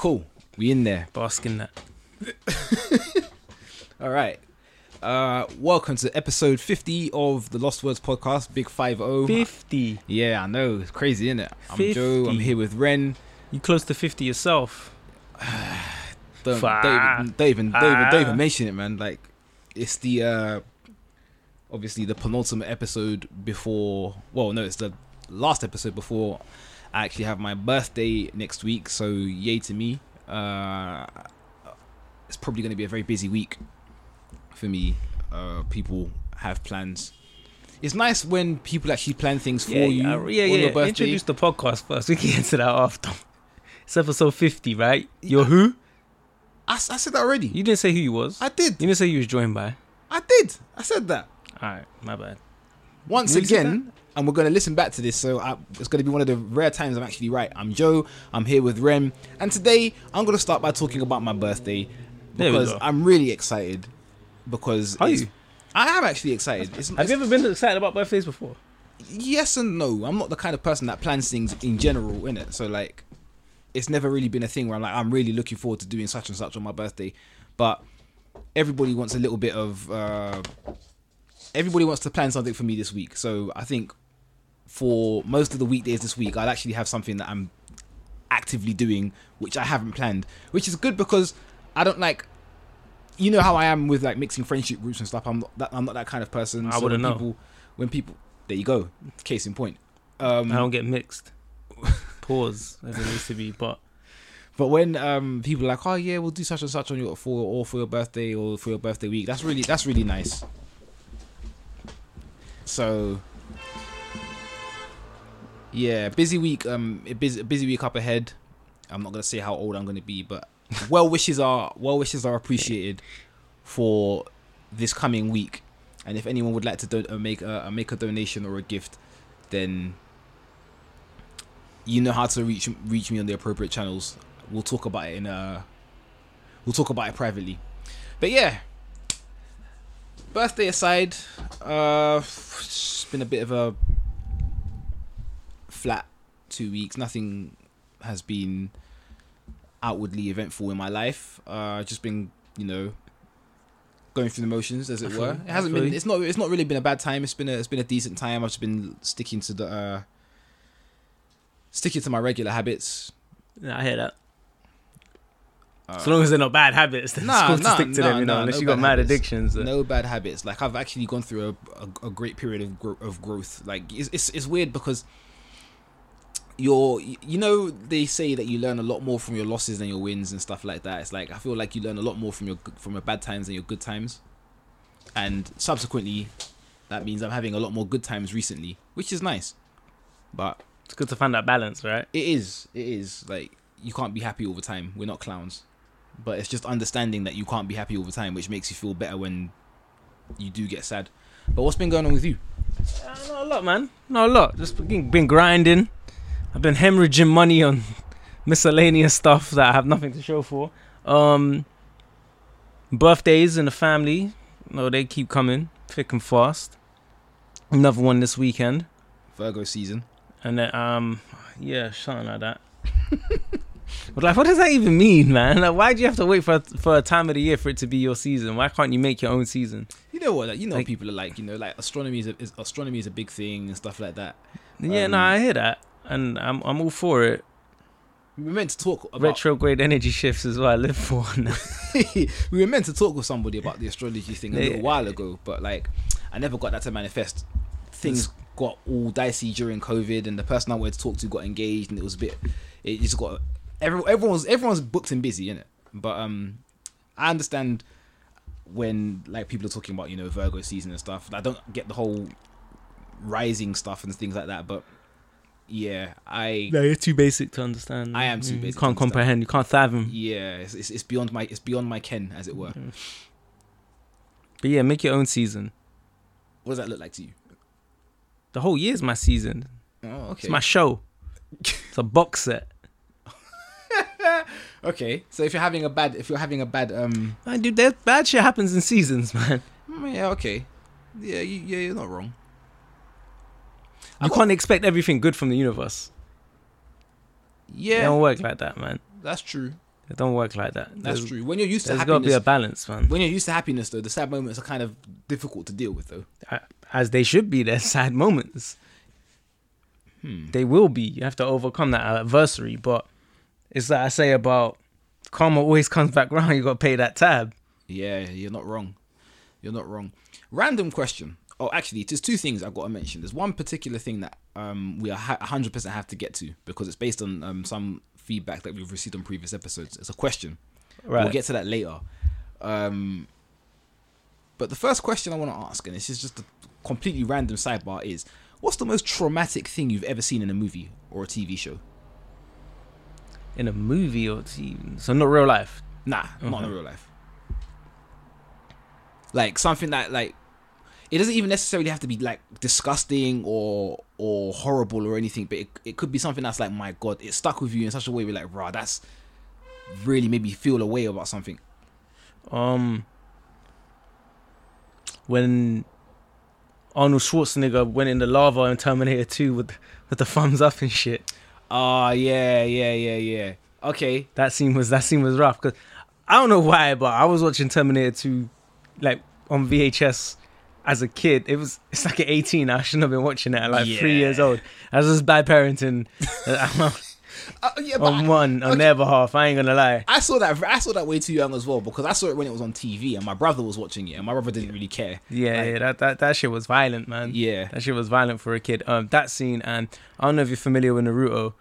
Cool. We in there. Bask in that. All right. Uh, welcome to episode 50 of the Lost Words podcast, Big 50. 50. Yeah, I know. It's crazy, isn't it? I'm Joe. I'm here with Ren. You close to 50 yourself. Don't, Fuck. don't, even, don't, even, don't, even, don't even Ah. mention it, man. Like, it's the, uh, obviously, the penultimate episode before, well, no, it's the last episode before I actually have my birthday next week. So, yay to me. Uh, it's probably going to be a very busy week for me. Uh, people have plans. It's nice when people actually plan things for yeah, you yeah, on yeah. your birthday. Introduce the podcast first. We can get to that after. It's episode 50, right? You're who? I said that already. You didn't say who you was. I did. You didn't say you was joined by. I did. I said that. Alright, my bad. Once again, and we're going to listen back to this, so I, it's going to be one of the rare times I'm actually right. I'm Joe, I'm here with Ren, and today I'm going to start by talking about my birthday because. I'm really excited. Because Are you? I am actually excited. It's, Have you ever been excited about birthdays before? yes and no. I'm not the kind of person that plans things in general, in it. So like, it's never really been a thing where I'm like, I'm really looking forward to doing such and such on my birthday. But everybody wants a little bit of. Uh, everybody wants to plan something for me this week. So I think for most of the weekdays this week, I'll actually have something that I'm actively doing, which I haven't planned, which is good because I don't like. You know how I am with like mixing friendship groups and stuff. I'm not that, I'm not that kind of person. I So wouldn't when know. people, When people, there you go. Case in point. Um, I don't get mixed. Pause, as it needs to be. But But when um people are like, oh yeah, we'll do such and such on your for or for your birthday or for your birthday week, that's really that's really nice. So yeah, busy week. Um, a busy a busy week up ahead. I'm not gonna say how old I'm gonna be, but well wishes are well wishes are appreciated for this coming week. And if anyone would like to do, uh, make a uh, make a donation or a gift, then you know how to reach reach me on the appropriate channels. We'll talk about it in uh we'll talk about it privately. But yeah. Birthday aside, uh it's been a bit of a flat two weeks. Nothing has been outwardly eventful in my life. Uh just been, you know, going through the motions as it were. It hasn't been it's not it's not really been a bad time. It's been a it's been a decent time. I've just been sticking to the uh sticking to my regular habits. yeah, I hear that. Uh, So long as they're not bad habits, then Nah, it's cool to stick to nah, them, you know, nah, unless no you got mad habits. addictions. uh, no bad habits. Like I've actually gone through a, a, a great period of gro- of growth. Like it's, it's it's weird because you're you know they say that you learn a lot more from your losses than your wins and stuff like that. It's like I feel like you learn a lot more from your from your bad times than your good times, and subsequently, that means I'm having a lot more good times recently, which is nice. But It's good to find that balance, right? it is it is like you can't be happy all the time. We're not clowns, but it's just understanding that you can't be happy all the time, which makes you feel better when you do get sad. But what's been going on with you? Uh, not a lot, man. Not a lot. Just been, been grinding. I've been hemorrhaging money on miscellaneous stuff that I have nothing to show for. Um, birthdays in the family. No, they keep coming thick and fast. Another one this weekend, Virgo season. and then um, yeah, something like that. but like, what does that even mean, man? Like, why do you have to wait for a, for a time of the year for it to be your season? Why can't you make your own season? You know what? Like, you know Like- people are like you know like astronomy is, a, is astronomy is a big thing and stuff like that. Yeah, Um, no, I hear that, and I'm I'm all for it. We were meant to talk about Retrograde energy shifts is what I live for. we were meant to talk with somebody about the astrology thing a Yeah. little while ago, but like I never got that to manifest. Things got all dicey during COVID, and the person I wanted to talk to got engaged, and it was a bit. It just got everyone. Everyone's everyone's booked and busy, innit? But um, I understand when like people are talking about you know Virgo season and stuff. I don't get the whole rising stuff and things like that, but yeah, I no, you're too basic to understand. I am too You basic to can't comprehend. You can't fathom. yeah, it's, it's, it's beyond my it's beyond my ken, as it were. But yeah, make your own season. What does that look like to you? The whole year's my season. Oh, okay. It's my show. it's a box set. Okay, so if you're having a bad, if you're having a bad, um, Man, dude, that bad shit happens in seasons, man. mm, yeah, okay, yeah, you, yeah, you're not wrong. I You can't expect everything good from the universe. Yeah, It don't work like that, man. that's true. It don't work like that. That's There's- true. When you're used to happiness. There's got to be a balance, man. when you're used to happiness, though, the sad moments are kind of difficult to deal with, though. As they should be. They're sad moments. Hmm. They will be. You have to overcome that adversary. But it's like I say about karma always comes back round. You got to pay that tab. Yeah, you're not wrong. You're not wrong. Random question. Oh, actually, there's two things I've got to mention. There's one particular thing that um, we are ha- 100% have to get to because it's based on um, some feedback that we've received on previous episodes. It's a question. Right. We'll get to that later. Um, but the first question I want to ask, and this is just a completely random sidebar, is what's the most traumatic thing you've ever seen in a movie or a TV show? in a movie or TV. So not real life. Nah, not in real life. Like something that like it doesn't even necessarily have to be like disgusting or or horrible or anything, but it, it could be something that's like my god, it stuck with you in such a way where like, rah, that's really made me feel a way about something. Um, when Arnold Schwarzenegger went in the lava in Terminator 2 with with the thumbs up and shit. Ah, yeah, yeah, yeah, yeah. Okay. That scene was that scene was rough because I don't know why, but I was watching Terminator 2 like on VHS as a kid. It was it's like at 18. I shouldn't have been watching it at like three years old. I was just bad parenting Uh, yeah, on I, one on their behalf. I ain't gonna lie. I saw that I saw that way too young as well because I saw it when it was on TV and my brother was watching it and my brother didn't really care. Yeah, Like- yeah, that, that that shit was violent, man. Yeah. That shit was violent for a kid. Um, that scene, and I don't know if you're familiar with Naruto,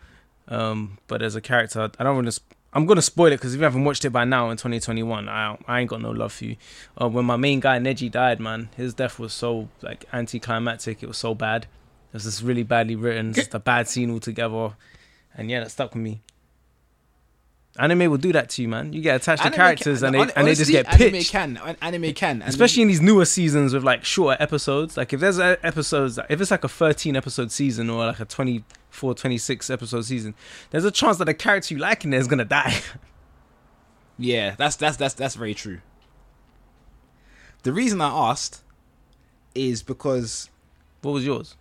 um, but there's a character. I don't want to. I'm gonna spoil it because if you haven't watched it by now in 2021, I I ain't got no love for you. Uh, when my main guy Neji died, man, his death was so like anticlimactic. It was so bad. It was just really badly written. Just a bad scene altogether, and yeah, that stuck with me. Anime will do that to you, man. You get attached to characters can- and they hon- and they just get pitched Anime can, an- anime can, especially in these newer seasons with like shorter episodes like if there's episodes if it's like a 13 episode season or like a 24 26 episode season there's a chance that the character you like in there is gonna die Yeah, that's that's that's that's very true. The reason I asked is because what was yours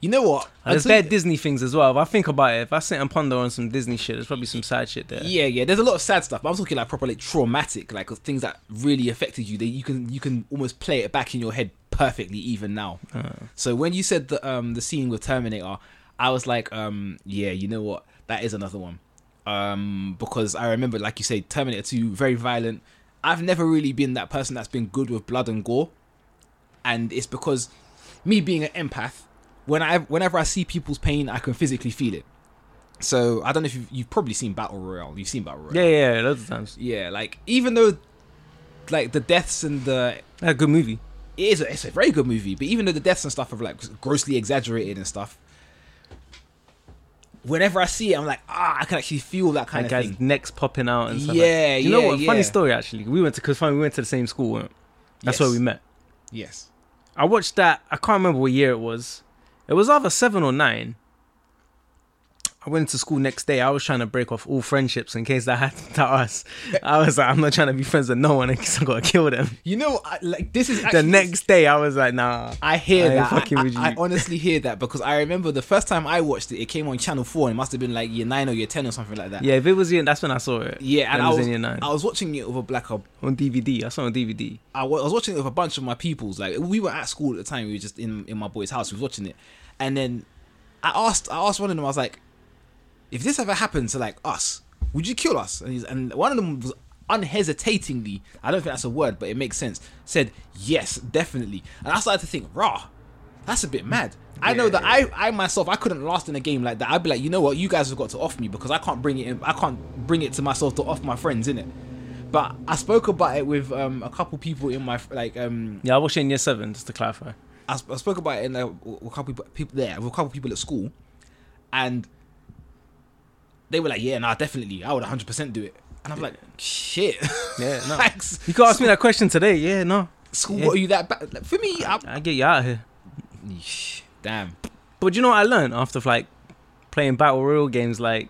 you know what? there's Until- bad disney things as well if i think about it if i sit and ponder on some disney shit there's probably some sad shit there Yeah, yeah. There's a lot of sad stuff, but I'm talking like properly like traumatic, like things that really affected you. That you can you can almost play it back in your head perfectly even now. Uh, So when you said the um the scene with Terminator, I was like, um, yeah, you know what? That is another one. Um, because I remember, like you say, Terminator 2, very violent. I've never really been that person that's been good with blood and gore. And it's because me being an empath, when I whenever I see people's pain, I can physically feel it. So I don't know if you've, you've probably seen Battle Royale. You've seen Battle Royale. yeah yeah yeah loads of times Yeah, like even though like the deaths and the a good movie it is a, it's a very good movie, but even though the deaths and stuff are like grossly exaggerated and stuff, whenever I see it, I'm like, ah, I can actually feel that kind like of guys thing. necks popping out and stuff Yeah, like. you know yeah, what funny story actually we went to because we went to the same school weren't we? that's Yes. where we met Yes. I watched that. I can't remember what year it was. It was either seven or nine. I went to school next day. I was trying to break off all friendships in case that happened to us. I was like, I'm not trying to be friends with no one in case I gotta kill them. You know, I, like this is The next day, I was like, nah. I hear I that. fucking I, with I- I honestly hear that because I remember the first time I watched it, it came on Channel Four, and it must have been like year nine or year ten or something like that. Yeah, if it was year, that's when I saw it. Yeah, and When I was was, in year nine. I was watching it with a black a on DVD. I saw it on DVD. I I was watching it with a bunch of my peoples. Like we were at school at the time. We were just in in my boy's house. We was watching it, and then I asked I asked one of them. I was like, "If this ever happened to like us, would you kill us?" And he's, and one of them was unhesitatingly. I don't think that's a word, but it makes sense. Said yes, definitely. And I started to think, "Raw, that's a bit mad." I know that I, I myself, I couldn't last in a game like that. I'd be like, you know what, you guys have got to off me because I can't bring it in. I can't bring it to myself to off my friends in it. But I spoke about it with um, a couple people in my like um Yeah, I watched it in year seven, just to clarify. I, sp- I spoke about it in with a couple people, people there with a couple people at school, and they were like, "Yeah, nah, definitely, I would 100 percent do it." And I'm like, "Shit, Yeah, no. like, You could ask me that question today. Yeah, no. school, yeah. what are you that bad?" Like, for me, I, I get you out of here. Damn, But you know what I learned after like playing battle royale games like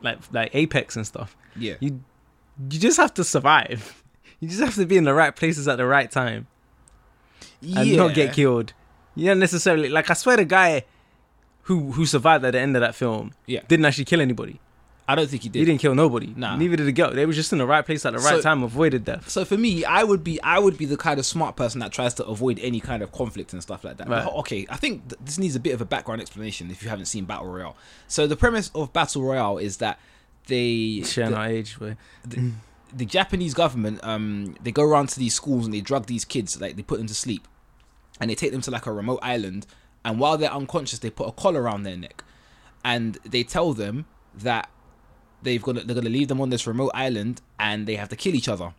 like like Apex and stuff. yeah, You you just have to survive. You just have to be in the right places at the right time and yeah. not get killed. You don't necessarily like. I swear the guy who who survived at the end of that film Yeah. didn't actually kill anybody. I don't think he did. He did. didn't kill nobody. Nah. Neither did the girl. They were just in the right place at the right So- time, avoided death. So for me, I would be I would be the kind of smart person that tries to avoid any kind of conflict and stuff like that. Right. Okay, I think th- this needs a bit of a background explanation if you haven't seen Battle Royale. So the premise of Battle Royale is that they Sharing the, our age, way. the Japanese government um they go around to these schools and they drug these kids like they put them to sleep and they take them to like a remote island and while they're unconscious they put a collar around their neck and they tell them that they've got they're going to leave them on this remote island and they have to kill each other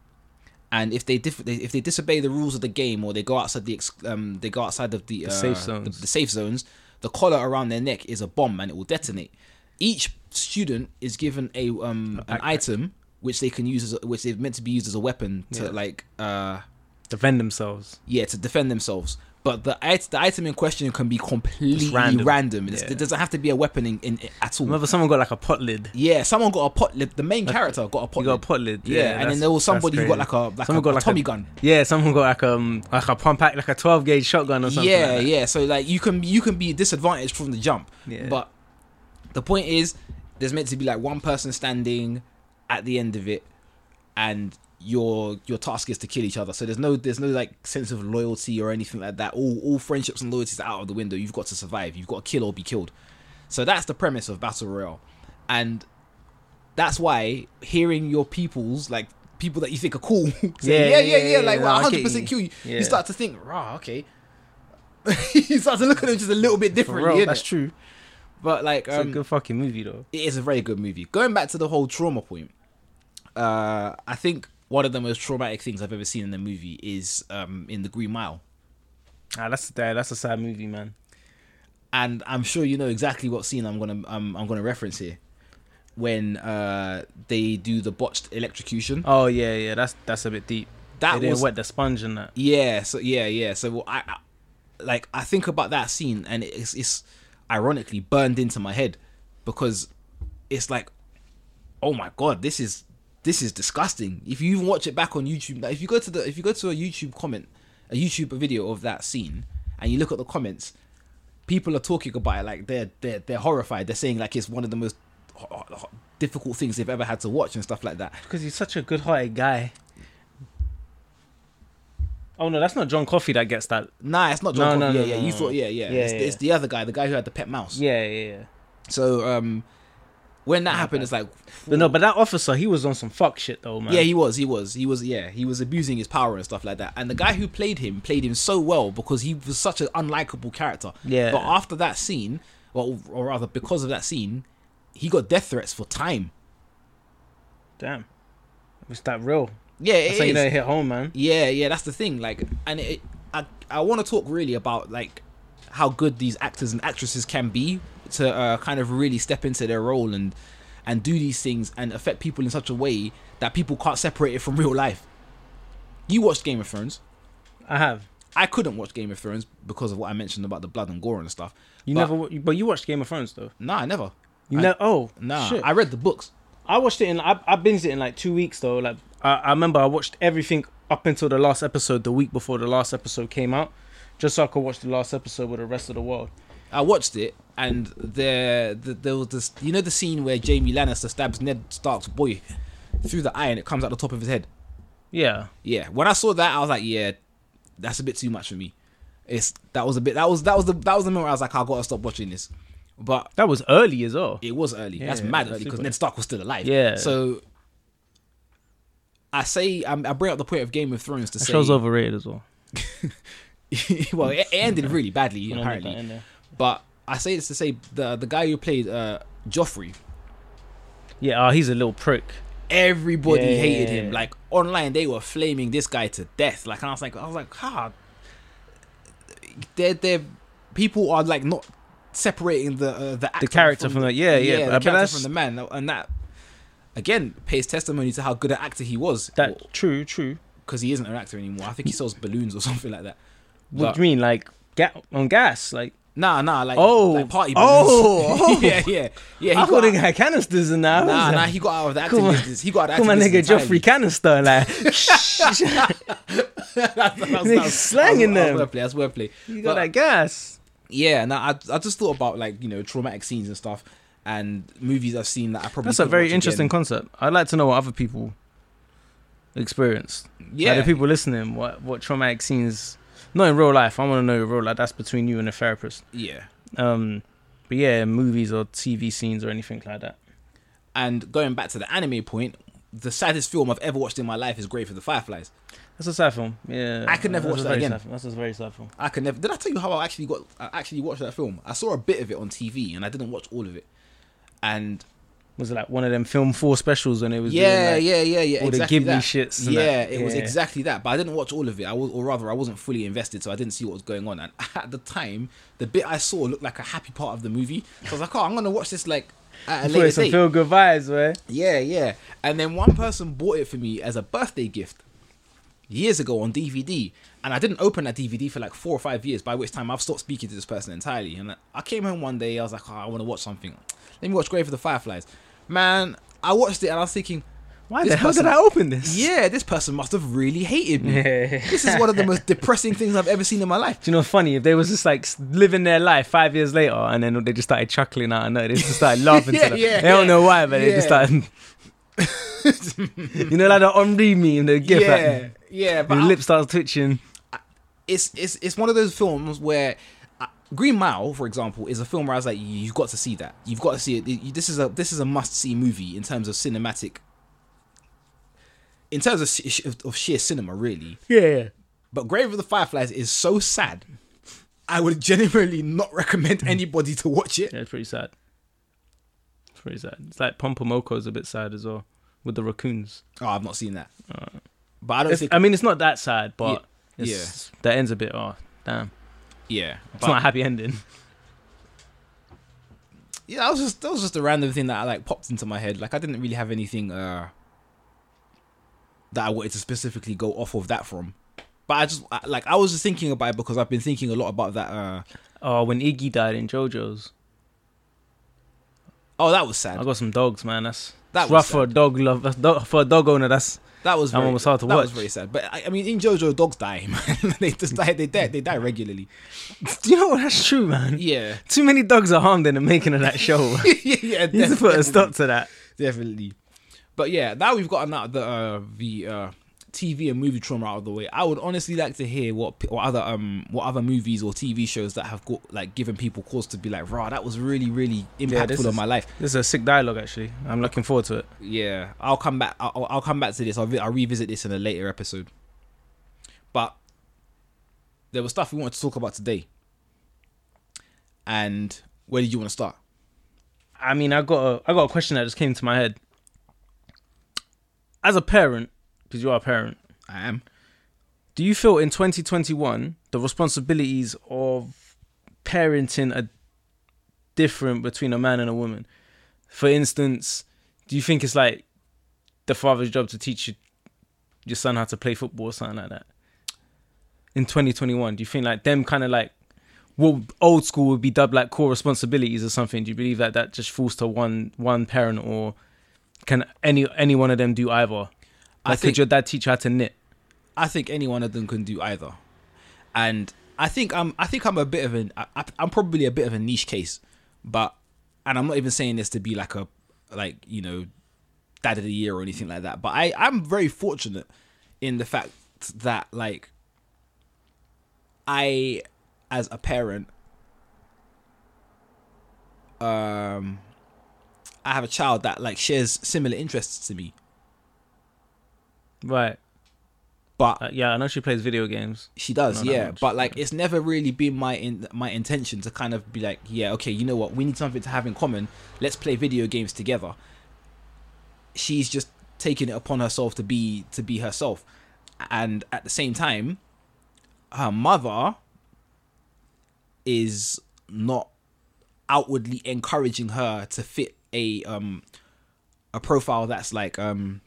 and if they, dif- if they disobey the rules of the game or they go outside the ex- um they go outside of the, uh, safe zones. the safe zones the collar around their neck is a bomb and it will detonate each student is given a um an item which they can use as a, which they're meant to be used as a weapon to Yeah. like uh Defend themselves. yeah to defend themselves but the, it- the item in question can be completely random, random. It's- Yeah. it doesn't have to be a weapon in, in, at all Remember, someone got like a pot lid. yeah someone got a pot lid the main character got a pot You got a lid. pot lid. yeah, and then there was somebody who got like a like Someone a, got like a- Tommy gun Yeah, someone got like um like a pump pack, like a twelve gauge shotgun or something. yeah like yeah so like you can you can be disadvantaged from the jump Yeah. but the point is there's meant to be like one person standing at the end of it and your your task is to kill each other so there's no there's no like sense of loyalty or anything like that all all friendships and loyalties are out of the window you've got to survive you've got to kill or be killed so that's the premise of battle royale and that's why hearing your peoples like people that you think are cool say, yeah, Yeah, yeah, yeah, yeah, like yeah, well, 100% kill you. Yeah. You start to think, rah, okay. you start to look at them just a little bit differently. real, innit? that's true. But like, It's a um, good fucking movie though. it is a very good movie. Going back to the whole trauma point, uh, I think one of the most traumatic things I've ever seen in a movie is um, in the Green Mile, Ah, that's that, that's a sad movie, man. and I'm sure you know exactly what scene I'm gonna um, I'm gonna reference here. When uh, they do the botched electrocution, Oh yeah, yeah, that's that's a bit deep. that they was wet the sponge and that. Yeah, so yeah, yeah. So I, I like I think about that scene and it's it's ironically burned into my head because it's like oh my god, this is this is disgusting. If you even watch it back on YouTube, like if you go to the if you go to a YouTube comment, a YouTube video of that scene and you look at the comments, people are talking about it like they're they're they're horrified. They're saying like it's one of the most difficult things they've ever had to watch and stuff like that. Because he's such a good-hearted guy. Oh no, that's not John Coffey that gets that. Nah, it's not John No, Coffey. no, yeah, no, yeah. no, You thought, yeah, yeah. Yeah, it's, yeah. it's the other guy, the guy who had the pet mouse. Yeah, yeah, yeah. So um, when that happened, it's like, But no, but that officer, he was on some fuck shit though, man. yeah, he was, he was, he was, yeah, he was abusing his power and stuff like that. And the guy who played him played him so well because he was such an unlikable character. Yeah. But after that scene, well, or rather because of that scene, he got death threats for time. Damn. Was that real? Yeah, it That's how you know it hit home, man. Yeah, yeah, that's the thing. Like, and it, I, I want to talk really about like how good these actors and actresses can be to uh, kind of really step into their role and and do these things and affect people in such a way that people can't separate it from real life. You watched Game of Thrones. I have. I couldn't watch Game of Thrones because of what I mentioned about the blood and gore and stuff. You But- never, but you watched Game of Thrones though. Nah, I never. You know? Oh, Nah, Shit. I read the books. I watched it in. I, I binged it in like two weeks though. Like I, I remember I watched everything up until the last episode, the week before the last episode came out, just so I could watch the last episode with the rest of the world. I watched it, and there, the, there was this. You know the scene where Jaime Lannister stabs Ned Stark's boy through the eye, and it comes out the top of his head. Yeah, Yeah, when I saw that, I was like, yeah, that's a bit too much for me. It's that was a bit. That was that was the that was the moment I was like, I gotta stop watching this. But that was early as well. it was early. Yeah, that's mad that's early because Ned Stark was still alive. Yeah. So I say I'm, I bring up the point of Game of Thrones to That say, show's overrated as well. well, it, it ended really badly apparently. that in there. But I say this to say the the guy who played uh, Joffrey, Yeah, oh, he's a little prick. everybody Yeah. hated him. Like online, they were flaming this guy to death. Like and I was like, I was like, ah, they're they're people are like not separating the uh, the actor character from the- yeah, yeah, the but- but character from the man, and that again pays testimony to how good an actor he was. That true, true. because he isn't an actor anymore. I think he sells balloons or something like that. What But- do you mean, like ga- on gas? Like Nah, nah, like Oh. like party balloons. Oh, oh. yeah, yeah, yeah. He I got thought they had canisters in that. Nah, nah, he got out of the acting Come on. He got out of Come on, nigga, Joffrey canister, like That's, slanging that's, them. That's wordplay. That's wordplay. you got But- that gas. Yeah, no, I I just thought about like you know traumatic scenes and stuff, and movies I've seen that I probably That's a very interesting again. concept. I'd like to know what other people experienced. Yeah, Like the people listening, what what traumatic scenes? Not in real life. I want to know real life. That's between you and the therapist. yeah. Um, but yeah, movies or TV scenes or anything like that. And going back to the anime point, the saddest film I've ever watched in my life is Grave for the Fireflies. That's a sad film. Yeah, I could never watch that again. That's a very sad film. I could never. Did I tell you how I actually got? I actually watched that film. I saw a bit of it on TV, and I didn't watch all of it. And Was it like one of them film four specials when it was yeah, doing, like, yeah, yeah, yeah, all exactly the Ghibli that. shits? Yeah, that. it was exactly that. But I didn't watch all of it. I was, or rather, I wasn't fully invested, so I didn't see what was going on. And at the time, the bit I saw looked like a happy part of the movie. So I was like, oh, I'm gonna watch this like at a later some date. feel good vibes, man. Yeah, yeah. And then one person bought it for me as a birthday gift years ago on DVD. And I didn't open that DVD for like four or five years, by which time I've stopped speaking to this person entirely. And I came home one day, I was like, oh, I want to watch something. Let me watch Grave for the Fireflies. Man, I watched it and I was thinking, Why This the hell person- did I open this? yeah, this person must have really hated me. Yeah. This is one of the most depressing things I've ever seen in my life. Do you know what's funny? If they was just like living their life five years later and then they just started chuckling out and they just started laughing Yeah, to them. yeah, they don't know why, but they just started. you know, like the Henri meme, the gif, yeah, like, yeah, but your lip starts twitching. it's it's it's one of those films where Green Mile, for example, is a film where I was like, you've got to see that. You've got to see it. This is a this is a must see movie in terms of cinematic. In terms of, of sheer cinema, really. Yeah. But Grave of the Fireflies is so sad. I would genuinely not recommend hmm. anybody to watch it. Yeah, it's pretty sad. It's pretty sad. It's like Pompomoko is a bit sad as well with the raccoons. Oh, I've not seen that. But I don't It's, think. I mean, it's not that sad, but Yeah. it's, that ends a bit. Oh, damn! Yeah, It's but- not a happy ending. yeah, that was just that was just a random thing that I like popped into my head. Like I didn't really have anything uh that I wanted to specifically go off of that from. But I just I- like I was just thinking about it because I've been thinking a lot about that. uh Oh, when Iggy died in JoJo's, Oh, that was sad. I got some dogs, man. That's That was rough for a dog love. That's for a dog owner, that's That was That very, one was hard to that was watch. very sad. But I, I mean, in JoJo, dogs die, man. they just die. They die. They die regularly. Do you know what? That's true, man. Yeah, Too many dogs are harmed in the making of that show. yeah, yeah. you need to put a stop to that. definitely. But yeah, now we've gotten out the uh, the uh, TV and movie trauma out of the way. I would honestly like to hear what what other um what other movies or TV shows that have got like given people cause to be like, rah, that was really really impactful this on is- my life. This is a sick dialogue, actually. I'm looking forward to it. Yeah, I'll come back. I'll, I'll come back to this. I'll, re- I'll revisit this in a later episode. But there was stuff we wanted to talk about today. And where did you want to start? I mean, I got a, I got a question that just came to my head. As a parent, because you are a parent, I am. do you feel in 2021 the responsibilities of parenting are different between a man and a woman? For instance, do you think it's like the father's job to teach you, your son how to play football or something like that? In 2021, do you think like them kind of like what old school would be dubbed like core responsibilities or something? Do you believe that that just falls to one one parent or can any any one of them do either? I Like, think- could your dad teach you how to knit? I think any one of them can do either, and I think I'm I think I'm a bit of an I- I'm probably a bit of a niche case, but and I'm not even saying this to be like a like you know dad of the year or anything like that. But I I'm very fortunate in the fact that like I as a parent um I have a child that like shares similar interests to me, Right. but Uh, yeah, I know she plays video games. She does, yeah. But like, it's never really been my in my intention to kind of be like, yeah, okay, you know what? We need something to have in common. Let's play video games together. She's just taking it upon herself to be to be herself, and at the same time, her mother is not outwardly encouraging her to fit a um a profile that's like um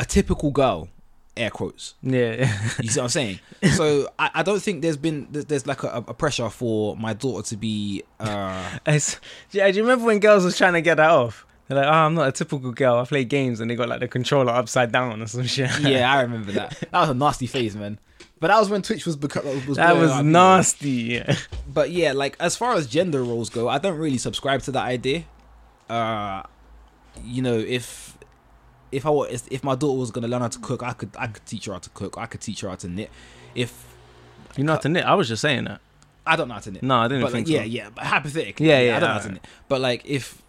a typical girl air quotes Yeah. you see what I'm saying? So I, I don't think there's been there's, like a, a pressure for my daughter to be. uh yeah, do you remember when girls was trying to get that off? They're like, oh, I'm not a typical girl. I play games, and they got like the controller upside down or some shit. Yeah, I remember that. That was a nasty phase, man. But that was when Twitch was become was That was up, nasty. Yeah. But yeah, like as far as gender roles go, I don't really subscribe to that idea. Uh, you know, if if I if if my daughter was gonna learn how to cook, I could I could teach her how to cook. I could teach her how to knit. If You know how to knit? I was just saying that. I don't know how to knit, No, I didn't but think like, so. yeah, yeah, but hypothetically, Yeah, yeah, I don't know how to knit. But like if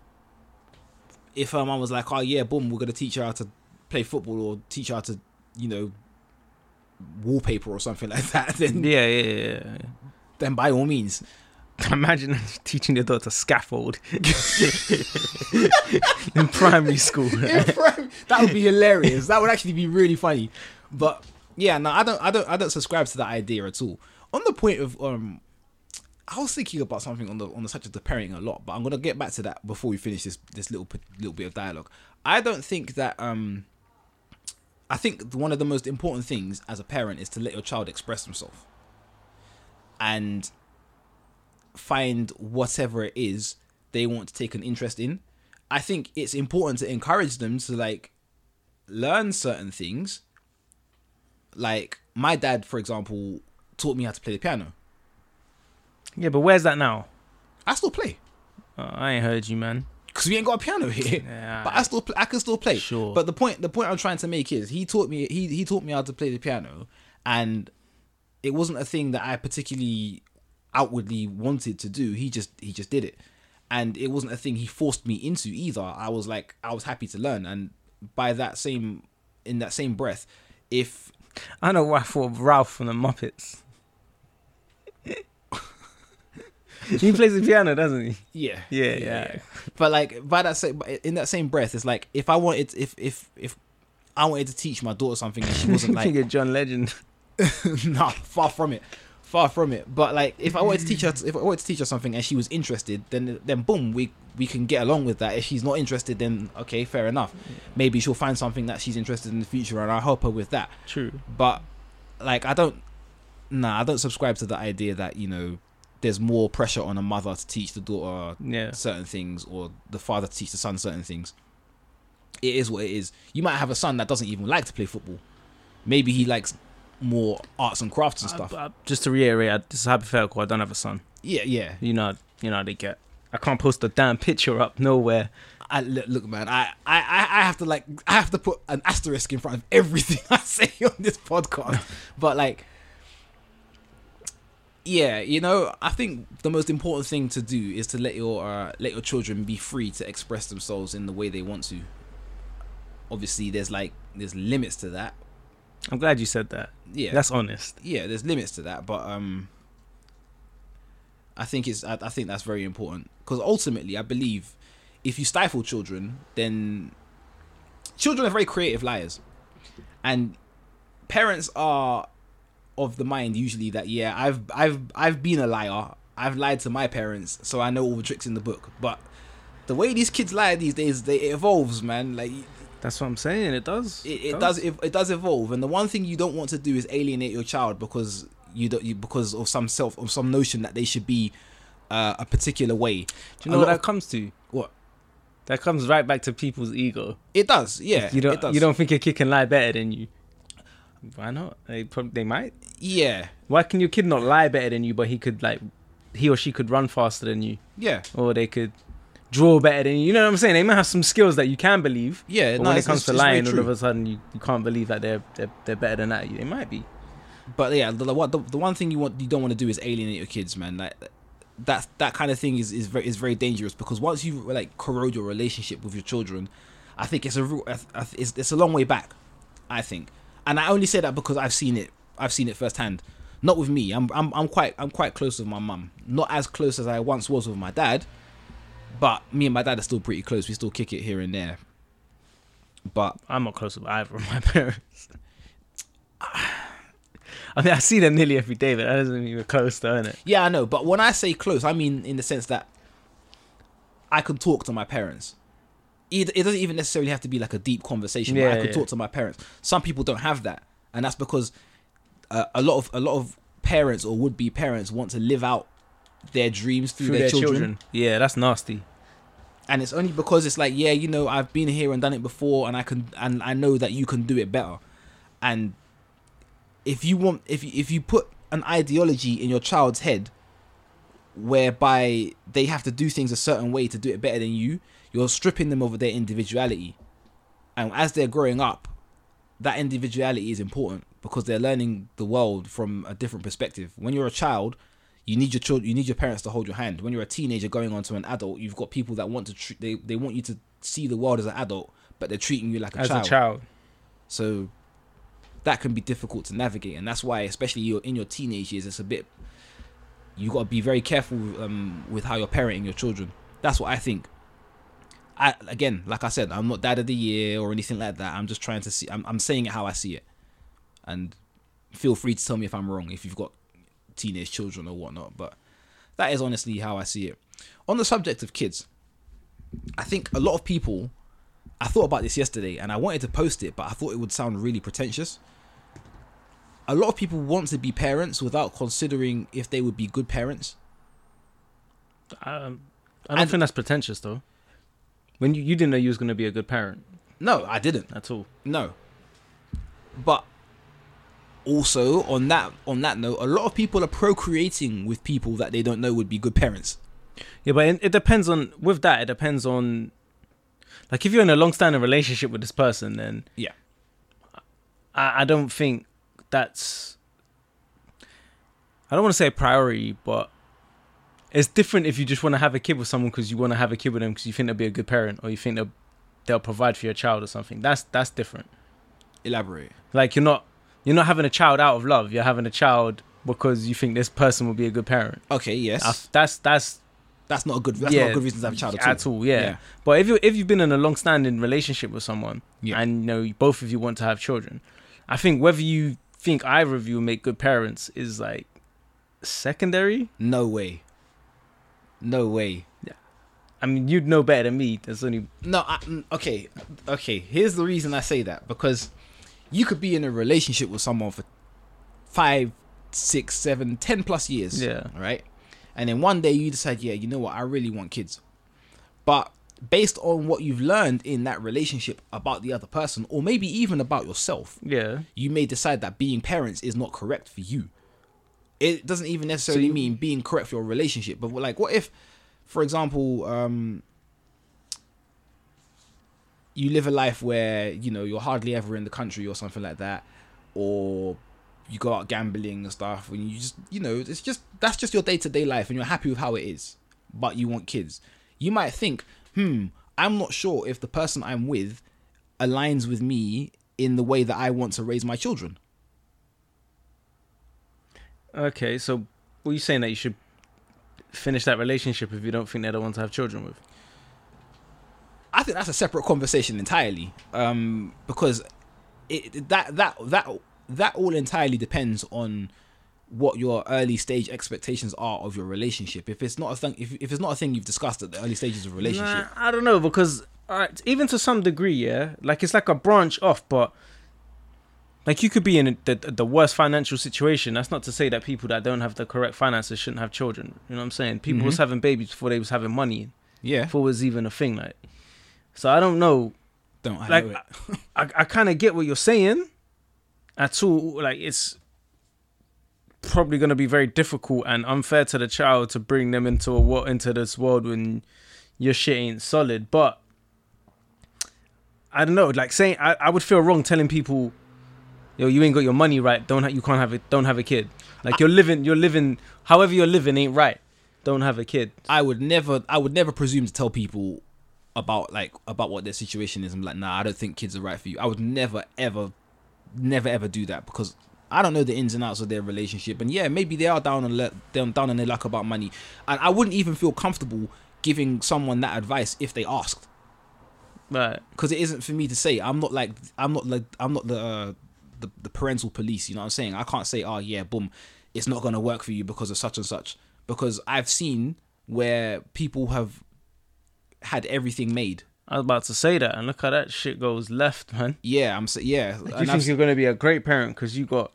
if her mom was like, oh yeah, boom, we're gonna teach her how to play football or teach her how to, you know, wallpaper or something like that, then Yeah, yeah, yeah. yeah. then by all means. Imagine teaching your daughter scaffold in primary school. that would be hilarious. That would actually be really funny. But yeah, no, I don't, I don't, I don't subscribe to that idea at all. On the point of, um, I was thinking about something on the on the subject of parenting a lot, but I'm gonna get back to that before we finish this this little little bit of dialogue. I don't think that, um, I think one of the most important things as a parent is to let your child express themselves and find whatever it is they want to take an interest in. I think it's important to encourage them to like learn certain things. Like my dad, for example, taught me how to play the piano. yeah, but where's that now? I still play Oh, I ain't heard you, man. because we ain't got a piano here. Yeah, But I still, I can still play. Sure. But the point, the point I'm trying to make is, he taught me, he he taught me how to play the piano, and it wasn't a thing that I particularly outwardly wanted to do. He just, he just did it, and it wasn't a thing he forced me into either. I was like, I was happy to learn, and by that same, in that same breath, if I know why I thought of Rowlf from the Muppets. he plays the piano, doesn't he? yeah, Yeah, yeah. But like by that same, in that same breath, it's like if I wanted, if if if I wanted to teach my daughter something and she wasn't like, John Legend. nah, far from it, far from it. But like if I wanted to teach her, if I wanted to teach her something and she was interested, then then boom, we we can get along with that. If she's not interested, then okay, fair enough. Maybe she'll find something that she's interested in the future, and I'll help her with that. True. But like I don't, nah, I don't subscribe to the idea that you know there's more pressure on a mother to teach the daughter Yeah. certain things or the father to teach the son certain things. It is what it is. You might have a son that doesn't even like to play football. Maybe he likes more arts and crafts and stuff. I- I- just to reiterate, I- this is hypothetical. I don't have a son. yeah, yeah. You know, you know how they get. I can't post a damn picture up nowhere. I look, look man. I, I, I I have to like, I have to put an asterisk in front of everything I say on this podcast. but like, yeah, you know, I think the most important thing to do is to let your uh, let your children be free to express themselves in the way they want to. Obviously, there's like there's limits to that. I'm glad you said that. Yeah, That's honest. yeah, there's limits to that, but um, I think it's I, I think that's very important because ultimately, I believe if you stifle children, then children are very creative liars, and parents are of the mind usually that yeah, I've I've I've been a liar. I've lied to my parents, so I know all the tricks in the book. But the way these kids lie these days, they, it evolves, man. Like That's what I'm saying. It does. it, it does it, it does evolve and the one thing you don't want to do is alienate your child because you don't you, because of some self of some notion that they should be uh, a particular way Do you know what that of- comes to? what That comes right back to people's ego. it does yeah you don't. it does. You don't think your kid can lie better than you. Why not? They prob- they might. yeah Why can your kid not lie better than you, but he could like, he or she could run faster than you, yeah or they could draw better than you. You know what I'm saying? They might have some skills that you can believe. yeah But no, when it comes it's- to it's lying, all of a sudden you, you can't believe that they're they're, they're better than that. They might be. but yeah the, the, one- the, one thing you want you don't want to do is alienate your kids man like that that kind of thing is is very is very dangerous because once you like corrode your relationship with your children i think it's a real- I- I- it's, it's a long way back i think and i only say that because i've seen it i've seen it firsthand not with me i'm i'm, I'm quite i'm quite close with my mum not as close as i once was with my dad but me and my dad are still pretty close we still kick it here and there but I'm not close with either of my parents. I mean, I see them nearly every day, but that doesn't mean we're close, though, innit? Yeah, I know, but when I say close, I mean in the sense that I can talk to my parents. It, it doesn't even necessarily have to be like a deep conversation. but Yeah, I could yeah. talk to my parents. Some people don't have that, and that's because uh, a lot of a lot of parents or would be parents want to live out their dreams through, their, children. Yeah, that's nasty. And it's only because it's like yeah you know i've been here and done it before and i can and i know that you can do it better and if you want if you, if you put an ideology in your child's head whereby they have to do things a certain way to do it better than you, you're stripping them of their individuality. And as they're growing up, that individuality is important because they're learning the world from a different perspective. When you're a child, you need your children, you need your parents to hold your hand. When you're a teenager going on to an adult, you've got people that want to treat they, they want you to see the world as an adult, but they're treating you like a As child. a child. So that can be difficult to navigate, and that's why, especially you're in your teenage years, it's a bit. You got to be very careful um, with how you're parenting your children. That's what I think. I again, like I said, I'm not dad of the year or anything like that. I'm just trying to see. I'm, I'm saying it how I see it, and feel free to tell me if I'm wrong if you've got teenage children or whatnot. But that is honestly how I see it. On the subject of kids, I think a lot of people I thought about this yesterday and I wanted to post it, but I thought it would sound really pretentious. A lot of people want to be parents without considering if they would be good parents. Um, I don't And- think that's pretentious though. When you, you didn't know you was gonna be a good parent No, I didn't. at all. No. But also on that on that note, a lot of people are procreating with people that they don't know would be good parents. Yeah, but it, depends on with that. It depends on like if you're in a long-standing relationship with this person, then Yeah. I, I don't think that's. I don't want to say a priority, but it's different if you just want to have a kid with someone because you want to have a kid with them because you think they'll be a good parent or you think they'll they'll provide for your child or something. That's that's different. Elaborate. Like you're not you're not having a child out of love. You're having a child because you think this person will be a good parent. Okay, yes. I- That's that's that's not a good that's not a good reason to have a child at all. yeah. Yeah. But if you if you've been in a long-standing relationship with someone Yeah. and you know both of you want to have children, I think whether you think either of you make good parents is like secondary. No way. No way. I mean, you'd know better than me. There's only No, I, mm, okay, okay. Here's the reason I say that because you could be in a relationship with someone for five, six, seven, ten plus years. Yeah. Right. And then one day you decide, yeah, you know what, I really want kids. But based on what you've learned in that relationship about the other person, or maybe even about yourself, yeah. you may decide that being parents is not correct for you. It doesn't even necessarily you- mean being correct for your relationship. But like, what if, for example, um, you live a life where you know you're hardly ever in the country or something like that, or you go out gambling and stuff, and you just you know it's just that's just your day to day life, and you're happy with how it is, but you want kids. You might think, hmm, I'm not sure if the person I'm with aligns with me in the way that I want to raise my children. Okay, so are you saying that you should finish that relationship if you don't think they're the one to have children with? I think that's a separate conversation entirely, um, because it that that that that all entirely depends on what your early stage expectations are of your relationship. If it's not a thing, if, if it's not a thing you've discussed at the early stages of a relationship, Nah, I don't know because alright, even to some degree, yeah, like it's like a branch off, but like you could be in the the worst financial situation. That's not to say that people that don't have the correct finances shouldn't have children. You know what I'm saying? People was Mhm. having babies before they was having money, yeah, before it was even a thing. Like, so I don't know. don't I Like, it. I I kind of get what you're saying. At all, like it's probably going to be very difficult and unfair to the child to bring them into a wo- into this world when your shit ain't solid. But I don't know, like saying I, I would feel wrong telling people, yo, you ain't got your money right. Don't ha- you can't have it. Don't have a kid. Like you're living, you're living. However you're living ain't right. Don't have a kid. I would never I would never presume to tell people about like about what their situation is. I'm like, nah, I don't think kids are right for you. I would never ever never ever do that because I don't know the ins and outs of their relationship. And yeah, maybe they are down on le- down down on their luck about money. And I wouldn't even feel comfortable giving someone that advice if they asked Right. because it isn't for me to say. I'm not like I'm not like I'm not the uh, the the parental police. You know what I'm saying? I can't say, oh yeah, boom, it's not gonna work for you because of such and such. Because I've seen where people have had everything made. I was about to say that, and look how that shit goes left, man. Yeah, I'm saying yeah. Like, you and think I've, you're going to be a great parent because you got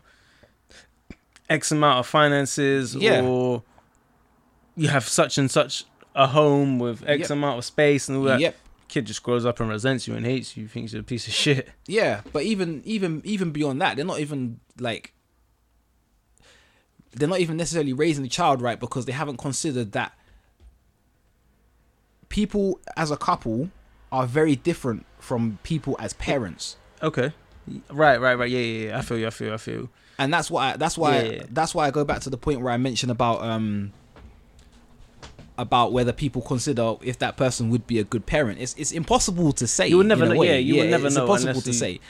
X amount of finances, Yeah. or you have such and such a home with X Yep. amount of space and all that. yep. Kid just grows up and resents you and hates you, thinks you're a piece of shit. Yeah, but even even even beyond that, they're not even like they're not even necessarily raising the child right because they haven't considered that people as a couple are very different from people as parents. Okay. Right, right, right. Yeah, yeah, yeah. I feel you. I feel. You, I feel. you. and that's why I, that's why Yeah, yeah. that's why I go back to the point where I mentioned about um about whether people consider if that person would be a good parent. It's it's impossible to say. You would never know- yeah, you would never it's know impossible to you- say.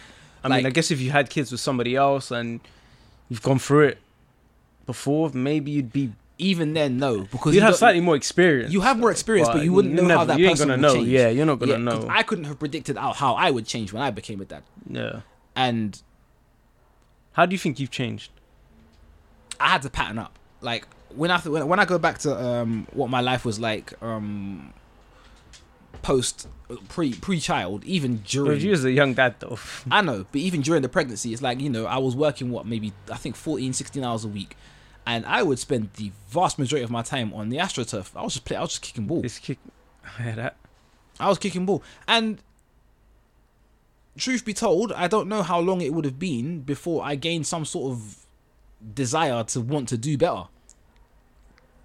I mean, I guess if you had kids with somebody else and you've gone through it before, maybe you'd be Even then, no, because you'd you have slightly more experience. You have more experience, but you wouldn't know never, how that you ain't person gonna would know. change. Yeah, you're not gonna Yeah, know. I couldn't have predicted how, how I would change when I became a dad. yeah. And How do you think you've changed? I had to pattern up. Like when I th- when, when I go back to um, what my life was like um, post pre pre child, even Well, during you as a young dad, though. I know, but even during the pregnancy, it's like, you know, I was working what maybe I think 14, 16 hours a week. And I would spend the vast majority of my time on the AstroTurf. I was just play I was just kicking ball. This kick. I hear that. I was kicking ball. And truth be told, I don't know how long it would have been before I gained some sort of desire to want to do better.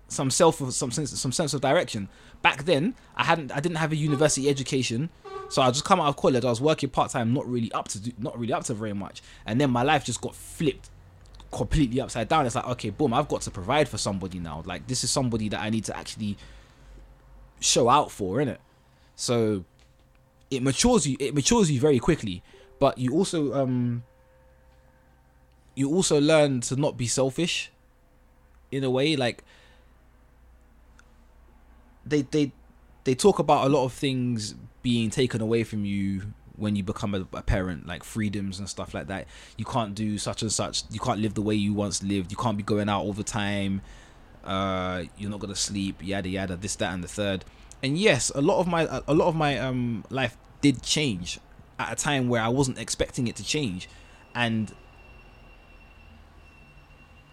Some self some sense some sense of direction. Back then, I hadn't I didn't have a university education. So I just come out of college, I was working part time, not really up to do, not really up to very much. And then my life just got flipped completely upside down. It's like, okay, boom, I've got to provide for somebody now. Like this is somebody that I need to actually show out for, innit? So it matures you it matures you very quickly but you also um you also learn to not be selfish in a way like they they they talk about a lot of things being taken away from you when you become a, a parent like freedoms and stuff like that you can't do such and such. You can't live the way you once lived. You can't be going out all the time. Uh you're not gonna sleep yada yada this that and the third. And yes a lot of my a lot of my um life did change at a time where i wasn't expecting it to change. And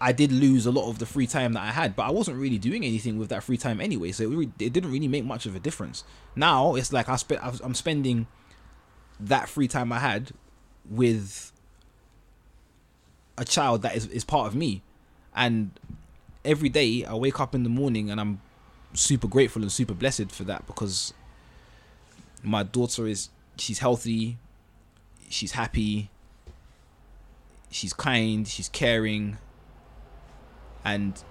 i did lose a lot of the free time that i had but i wasn't really doing anything with that free time anyway. So it, it didn't really make much of a difference. Now it's like i spent i'm spending that free time i had with a child that is, is part of me. And every day i wake up in the morning and i'm super grateful and super blessed for that because my daughter is she's healthy she's happy she's kind she's caring. And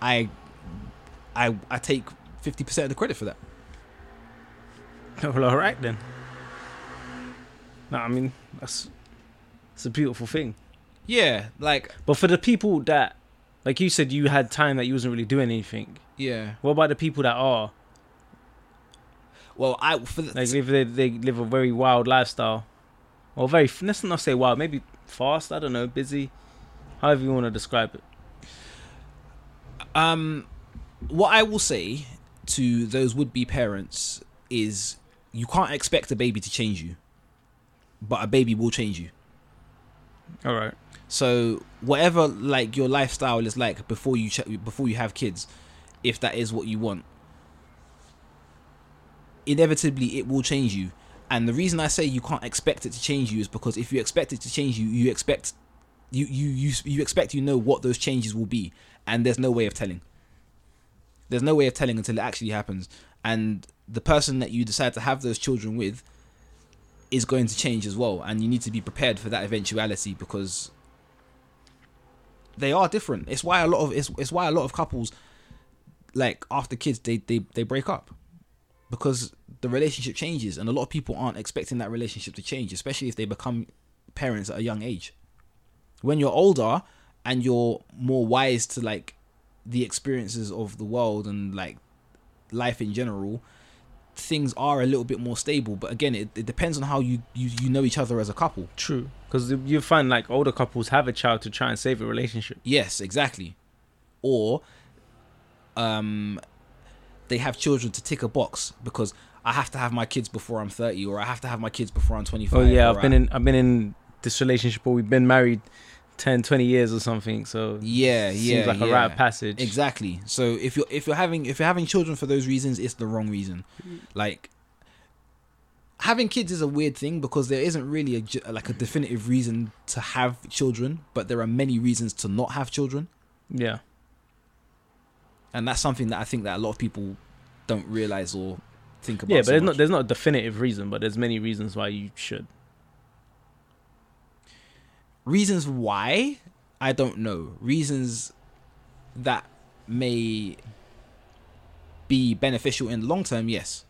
i i i take 50% of the credit for that. Well, all right then. No, I mean that's it's a beautiful thing. yeah like But for the people that, like you said, you had time that you wasn't really doing anything. yeah What about the people that are well i for the, like live they, they live a very wild lifestyle, or very let's not say wild, maybe fast. I don't know, busy, however you want to describe it. Um, what I will say to those would-be parents is, you can't expect a baby to change you, but a baby will change you. All right. So whatever like your lifestyle is like before you ch- before you have kids, if that is what you want, inevitably it will change you. And the reason I say you can't expect it to change you is because if you expect it to change you, you expect you you you you expect you know what those changes will be, and there's no way of telling. There's no way of telling until it actually happens, and the person that you decide to have those children with is going to change as well, and you need to be prepared for that eventuality because they are different. It's why a lot of it's, it's why a lot of couples like after kids they, they they break up because the relationship changes and a lot of people aren't expecting that relationship to change especially if they become parents at a young age when you're older and you're more wise to like the experiences of the world and like life in general things are a little bit more stable but again it, it depends on how you, you you know each other as a couple True. Because you find like older couples have a child to try and save a relationship. Yes, exactly. Or um they have children to tick a box because I have to have my kids before I'm 30 or I have to have my kids before I'm 25. Oh yeah, I've been in I've been in this relationship where we've been married 10, 20 years or something. So Yeah, seems yeah. like yeah. a rite of passage. Exactly. So if you're if you're having if you're having children for those reasons, it's the wrong reason. Like having kids is a weird thing because there isn't really a like a definitive reason to have children, but there are many reasons to not have children. Yeah. and that's something that I think that a lot of people don't realize or think about. Yeah, but so there's much. not there's not a definitive reason, but there's many reasons why you should. Reasons why I don't know. Reasons that may be beneficial in the long term, yes.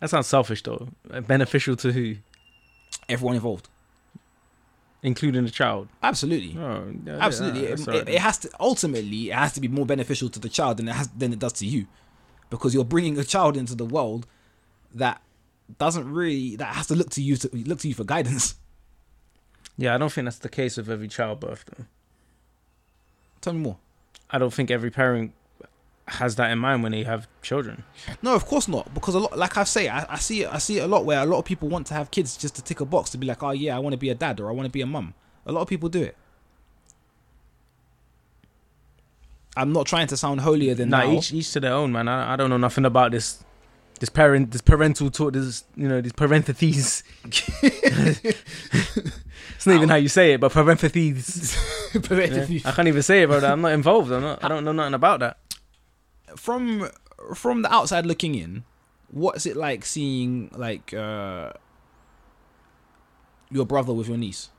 That sounds selfish though. Beneficial to who? Everyone involved. Including the child. Absolutely. Oh, yeah, Absolutely. yeah, It, it, it has to ultimately it has to be more beneficial to the child than it has than it does to you. Because you're bringing a child into the world that doesn't really that has to look to you to look to you for guidance. Yeah, I don't think that's the case with every childbirth though. Tell me more. I don't think every parent has that in mind when they have children. No, of course not. Because a lot, like I say, I, I see it. I see it a lot where a lot of people want to have kids just to tick a box to be like, oh yeah, I want to be a dad or I want to be a mum. A lot of people do it. I'm not trying to sound holier than Nah, thou. each each to their own, man. I, I don't know nothing about this this parent this parental talk this you know these parentheses. it's not even how you say it, but parentheses. Yeah. I can't even say it, brother. I'm not involved. I'm not. I don't know nothing about that. From from the outside looking in, what's it like seeing like uh, your brother with your niece?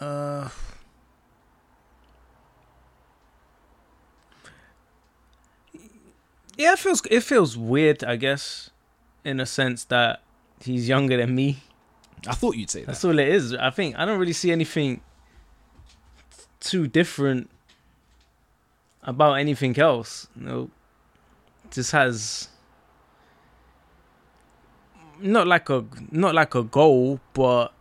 Uh, yeah, it feels it feels weird, I guess, in a sense that he's younger than me. I thought you'd say that. That's all it is. I think I don't really see anything too different about anything else. You know, just has not like a not like a goal, but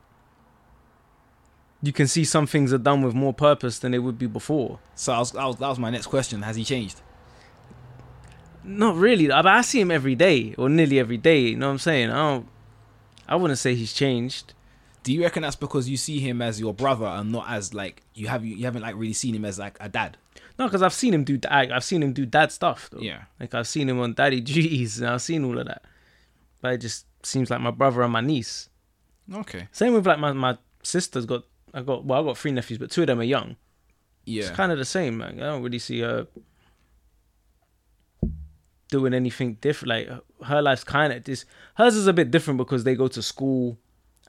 you can see some things are done with more purpose than they would be before. So I was, I was, that was my next question. Has he changed? Not really. But I see him every day or nearly every day. You know what I'm saying? I don't. I wouldn't say he's changed. Do you reckon that's because you see him as your brother and not as like you have you haven't like really seen him as like a dad? No, because I've seen him do. I, I've seen him do dad stuff. Though. Yeah. Like I've seen him on daddy duties, and I've seen all of that. But it just seems like my brother and my niece. Okay. Same with like my my sister's got. I got well, I got three nephews, but two of them are young. Yeah. It's kind of the same. Like, I don't really see her doing anything different. Like her life's kind of this. Hers is a bit different because they go to school,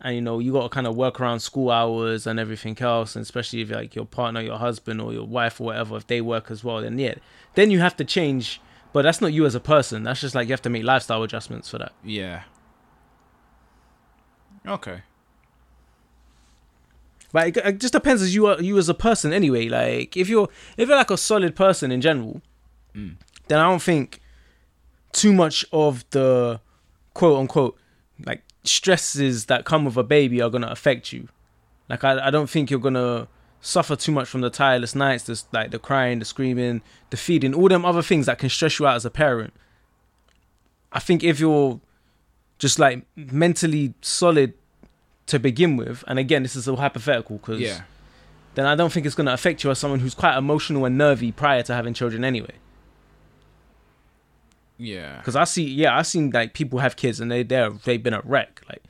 and you know you got to kind of work around school hours and everything else. And especially if like your partner, your husband, or your wife or whatever, if they work as well, then yeah, then you have to change. But that's not you as a person. That's just like you have to make lifestyle adjustments for that. Yeah. Okay. But it, it just depends as you are you as a person anyway. Like if you're if you're like a solid person in general, Mm. then I don't think too much of the quote unquote like stresses that come with a baby are gonna affect you. Like I, I don't think you're gonna suffer too much from the tireless nights, the like the crying, the screaming, the feeding, all them other things that can stress you out as a parent. I think if you're just like mentally solid to begin with, and again, this is all hypothetical because Yeah. then I don't think it's gonna affect you as someone who's quite emotional and nervy prior to having children anyway. Yeah. Because I see, yeah, I seen like people have kids and they they they've been a wreck. Like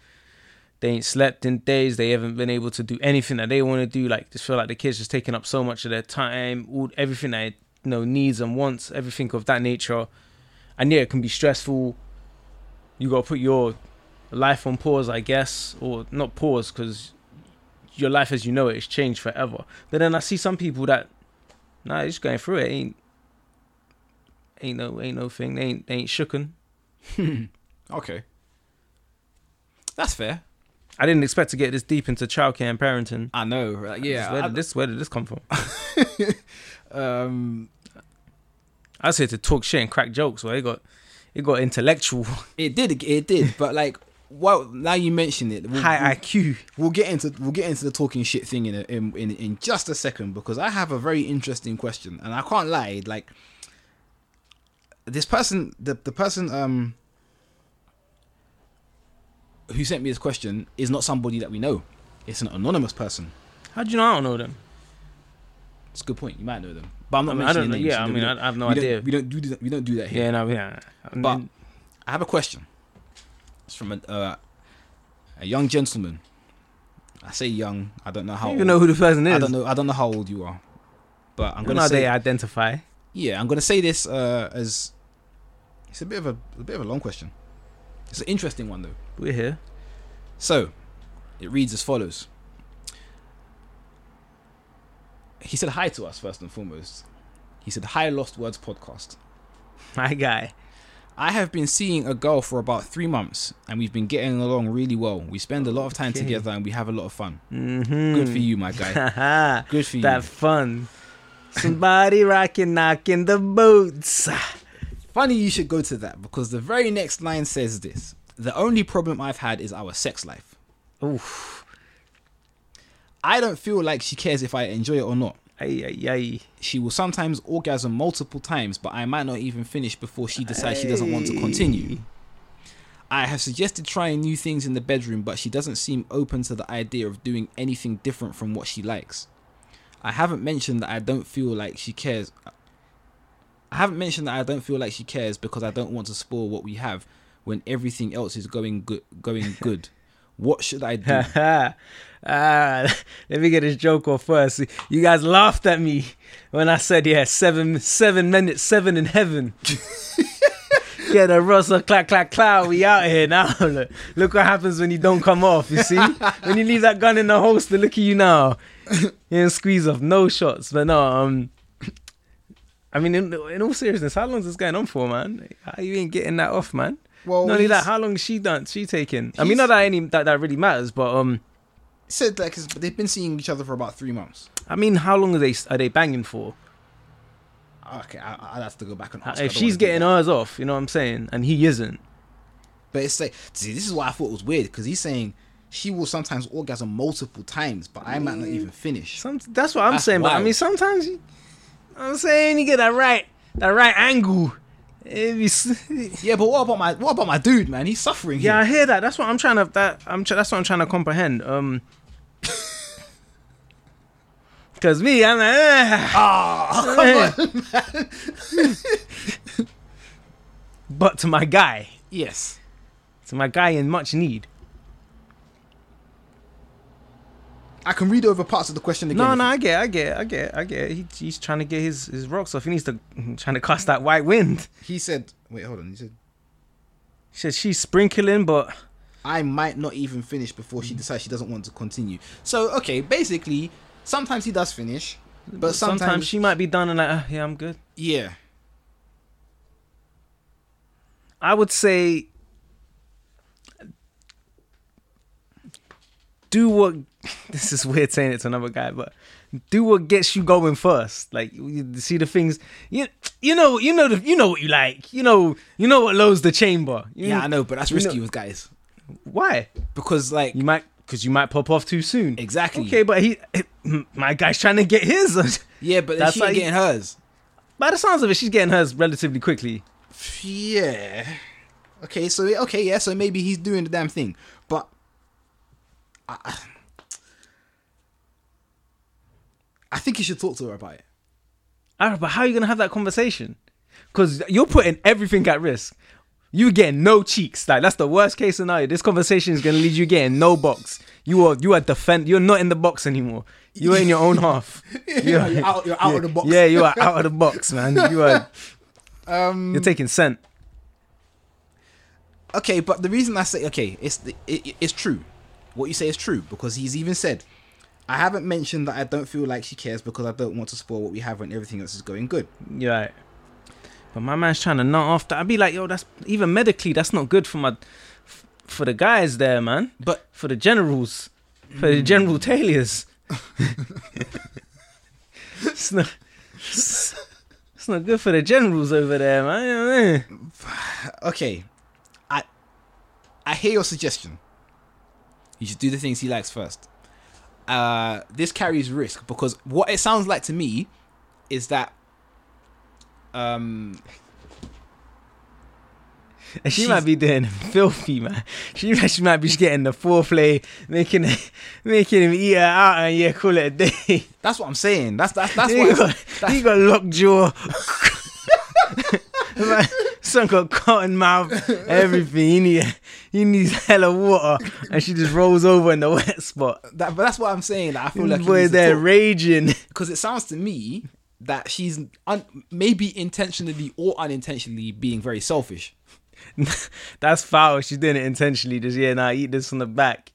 they ain't slept in days. They haven't been able to do anything that they want to do. Like just feel like the kids just taking up so much of their time, all everything that you know needs and wants, everything of that nature. And yeah, it can be stressful. You gotta put your life on pause, I guess, or not pause because your life as you know it has changed forever. But then I see some people that, nah, just going through it. Ain't ain't no ain't no thing. They ain't they ain't shooken. Okay. That's fair. I didn't expect to get this deep into childcare and parenting. I know. Right? Yeah. where I- did this where did this come from? um. I was here to talk shit and crack jokes. Well, it got it got intellectual, It did. It did. But like, well, now you mention it, we'll, high IQ. we'll get into we'll get into the talking shit thing in a, in, in in just a second because I have a very interesting question and I can't lie. Like, this person, the the person um who sent me this question is not somebody that we know. It's an anonymous person. How do you know I don't know them? It's a good point. You might know them, but I'm I not mean, I mentioning don't know. names. Yeah, I mean, don't- I, I have no we don't- idea. we don't do that. We don't do that here. Yeah, no, yeah. I mean, But I have a question. It's from a, uh, a young gentleman I say young. I don't know how. You old. know who the person is. I don't know. I don't know how old you are, but I'm I'm gonna gonna say they identify. Yeah. I'm gonna say this uh, as it's a bit of a, a bit of a long question. It's an interesting one though. We're here. So it reads as follows. He said hi to us first and foremost. He said hi, Lost Words podcast. My guy. I have been seeing a girl for about three months, and we've been getting along really well. We spend a lot of time Okay. together, and we have a lot of fun. Mm-hmm. Good for you, my guy. Good for you. that fun. Somebody rocking, knocking the boots. Funny you should go to that because the very next line says this: "The only problem I've had is our sex life. Oof. I don't feel like she cares if I enjoy it or not. Ay, ay, ay. She will sometimes orgasm multiple times, but I might not even finish before she decides she doesn't want to continue. I have suggested trying new things in the bedroom, but she doesn't seem open to the idea of doing anything different from what she likes. I haven't mentioned that I don't feel like she cares. I haven't mentioned that I don't feel like she cares because I don't want to spoil what we have when everything else is going good. Going good. What should I do? ah, let me get this joke off first. You guys laughed at me when I said, yeah, seven, seven minutes, seven in heaven. yeah, the Russell clack clack cloud. We out here now. Look, look what happens when you don't come off. You see, when you leave that gun in the holster, look at you now. You didn't squeeze off no shots, but no. Um, I mean, in, in all seriousness, how long is this going on for, man? How you ain't getting that off, man? Well, Not only that, how long is she done? She taking? I mean, not that any that, that really matters, but um, said like 'cause they've been seeing each other for about three months. I mean, how long are they are they banging for? Okay, I, I'll have to go back and ask. Uh, if she's getting that. hers off, you know what I'm saying, and he isn't. but it's like, see, this is why I thought was weird because he's saying she will sometimes orgasm multiple times, but I might not even finish. Some, that's what I'm That's saying. But I mean, sometimes you, I'm saying you get that right that right angle. It be s- Yeah, but what about my what about my dude, man? He's suffering. yeah, I hear that. That's what I'm trying to that I'm that's what I'm trying to comprehend. Um. Cause me, I'm like, Ah, but to my guy, yes. to my guy in much need. I can read over parts of the question again. No, no, I get, I get, I get, I get. He, he's trying to get his his rocks off. He needs to trying to cast that white wind. He said, wait, hold on. He said, He says she's sprinkling, but I might not even finish before she decides she doesn't want to continue. So, okay, basically, sometimes he does finish, but sometimes, sometimes, she might be done and like, "Ah, yeah, I'm good. yeah. I would say do what this is weird saying it to another guy, but do what gets you going first. Like you see the things you you know you know the, you know what you like. You know you know what loads the chamber. You, Yeah, I know, but that's risky know- with guys Why? because, like, You might because you might pop off too soon. exactly. Okay, but he my guy's trying to get his. Yeah, but That's she like- getting hers. By the sounds of it, she's getting hers relatively quickly. Yeah. Okay, so okay, yeah, so maybe he's doing the damn thing, but I, I think you should talk to her about it. But how are you gonna have that conversation? Because you're putting everything at risk. You getting no cheeks. Like that's the worst case scenario. This conversation is gonna lead you getting no box. You are you are defend. You're not in the box anymore. You are in your own half. You're, you're out, you're out yeah, of the box. Yeah, you are out of the box, man. You are. Um. You're taking scent. Okay, but the reason I say okay, it's the, it, it's true. What you say is true because he's even said, I haven't mentioned that I don't feel like she cares because I don't want to spoil what we have when everything else is going good. You're right. But my man's trying to nut off that. I'd be like, yo, that's even medically, that's not good for my, for the guys there, man. But For the generals, for the general hmm. tailors. it's not. It's, it's not good for the generals over there, man. You know I mean? okay, I I hear your suggestion. You should do the things he likes first. Uh, this carries risk because what it sounds like to me is that um And she She's- might be doing filthy, man. She, she might be just getting the foreplay, making making him eat her out, and yeah, call it a day. that's what I'm saying. That's that's that's he, what got, that's, he got lockjaw. Man, son got cotton mouth, everything. He need he needs hella water, and she just rolls over in the wet spot. That, but that's what I'm saying. Like, I feel like Boy, they're raging. because it sounds to me that she's un- maybe intentionally or unintentionally being very selfish. That's foul. She's doing it intentionally. Just yeah, now eat this from the back.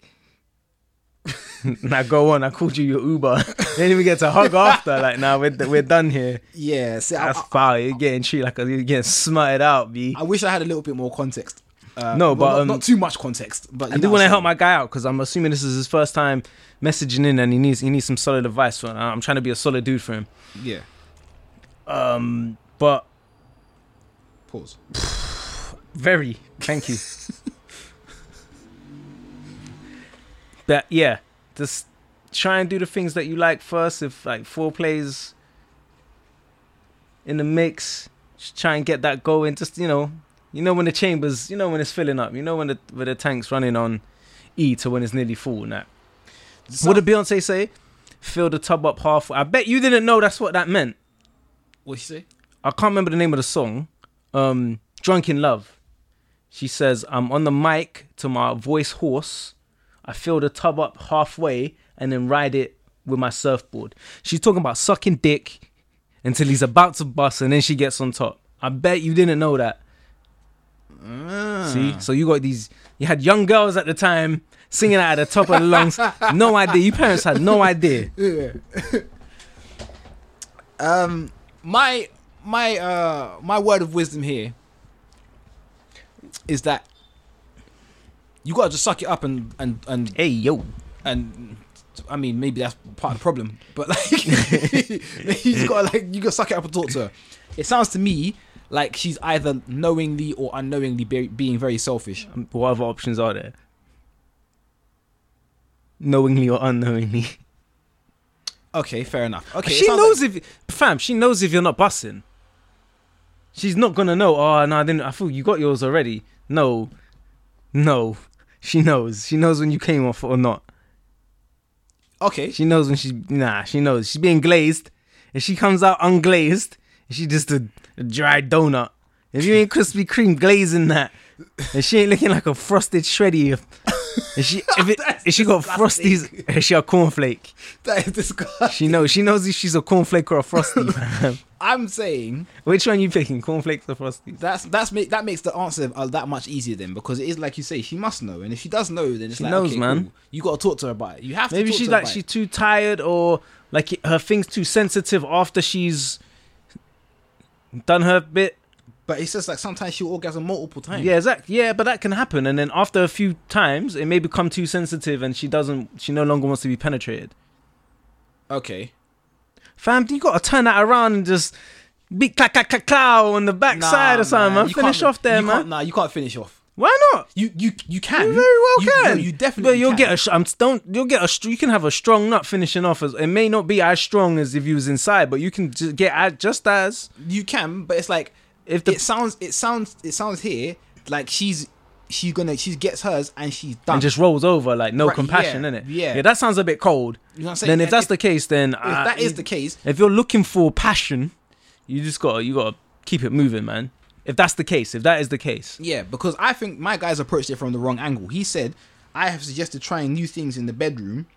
now go on. I called you your Uber. then even get to hug after. Like now we're we're done here. Yeah, see, I, That's foul. You're getting treated like a, you're getting smutted out, b. I wish I had a little bit more context. Uh, No, but, not, um, not too much context. But I do want to help my guy out because I'm assuming this is his first time messaging in, and he needs he needs some solid advice. For I'm trying to be a solid dude for him. Yeah. Um, but Pause. Very. Thank you. but yeah, just try and do the things that you like first. If like four plays in the mix, just try and get that going. Just you know, you know when the chambers, you know when it's filling up. You know when the when the tank's running on E to when it's nearly full. And that. So- what did Beyonce say? Fill the tub up half. I bet you didn't know that's what that meant. What she say? I can't remember the name of the song. Um, Drunk in Love. She says, I'm on the mic to my voice horse. I fill the tub up halfway and then ride it with my surfboard. She's talking about sucking dick until he's about to bust and then she gets on top. I bet you didn't know that. Ah. See? So you got these, you had young girls at the time singing out at the top of the lungs. No idea. You parents had no idea. Yeah. um, my my uh my word of wisdom here is that you gotta just suck it up and and and Hey, yo. and I mean maybe that's part of the problem, but like you just gotta like you gotta suck it up and talk to her. It sounds to me like she's either knowingly or unknowingly be- being very selfish. Um, What other options are there? Knowingly or unknowingly. Okay, fair enough. Okay, she knows like- if fam, she knows if you're not bussing. She's not gonna know. Oh no, I didn't. I thought you got yours already. No, no. She knows. She knows when you came off or not. okay. She knows when she's nah. She knows she's being glazed. and she comes out unglazed, she just a, a dry donut. If you ain't Krispy Kreme glazing that, and she ain't looking like a frosted shreddy. If she if, it, if she got frosties, if she a cornflake. That is disgusting. She knows. She knows if she's a cornflake or a frosty. I'm saying Which one you picking? Cornflakes or frosties? That's that's make that makes the answer uh, that much easier then because it is like you say she must know and if she does know then it's She like knows, okay, man. cool. you got to talk to her about it you have to Maybe she's like she's it. too tired or like her thing's too sensitive after she's done her bit. But it's says like sometimes she'll orgasm multiple times Yeah, exactly. Yeah, but that can happen. And then after a few times, it may become too sensitive, and she doesn't. She no longer wants to be penetrated. okay Fam, you gotta turn that around and just be clack clack clack claw on the backside Nah, or something, man. you Finish off there, man. nah you can't finish off Why not? you you you can You very well you, can. no, you definitely But you'll can. get a. I'm don't. You'll get a. str- You can have a strong nut finishing off as. It may not be as strong as if you was inside, but you can just get as, just as you can but it's like if the it sounds it sounds it sounds here like she's she's gonna she gets hers and she's done and just rolls over like no Right, compassion yeah, in it. yeah. yeah, that sounds a bit cold. you know what I'm saying Then if And that's the case, then if uh, that is the case if you're looking for passion, you just gotta you gotta keep it moving, man. If that's the case, if that is the case, Yeah, because I think my guys approached it from the wrong angle. He said, I have suggested trying new things in the bedroom,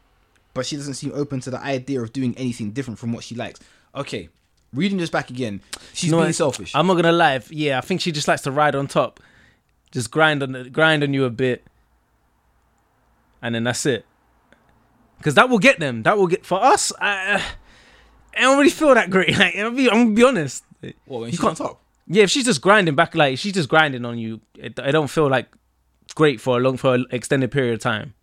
but she doesn't seem open to the idea of doing anything different from what she likes. Okay, reading this back again, she's You know being what? selfish. I'm not gonna lie. if- Yeah, I think she just likes to ride on top, just grind on the, grind on you a bit, and then that's it. Because that will get them. That will get for us. I, I don't really feel that great. Like, I'll be, I'm gonna be honest. what, when you she's can't- on top? Yeah, if she's just grinding back, like she's just grinding on you, I don't feel like great for a long for an extended period of time.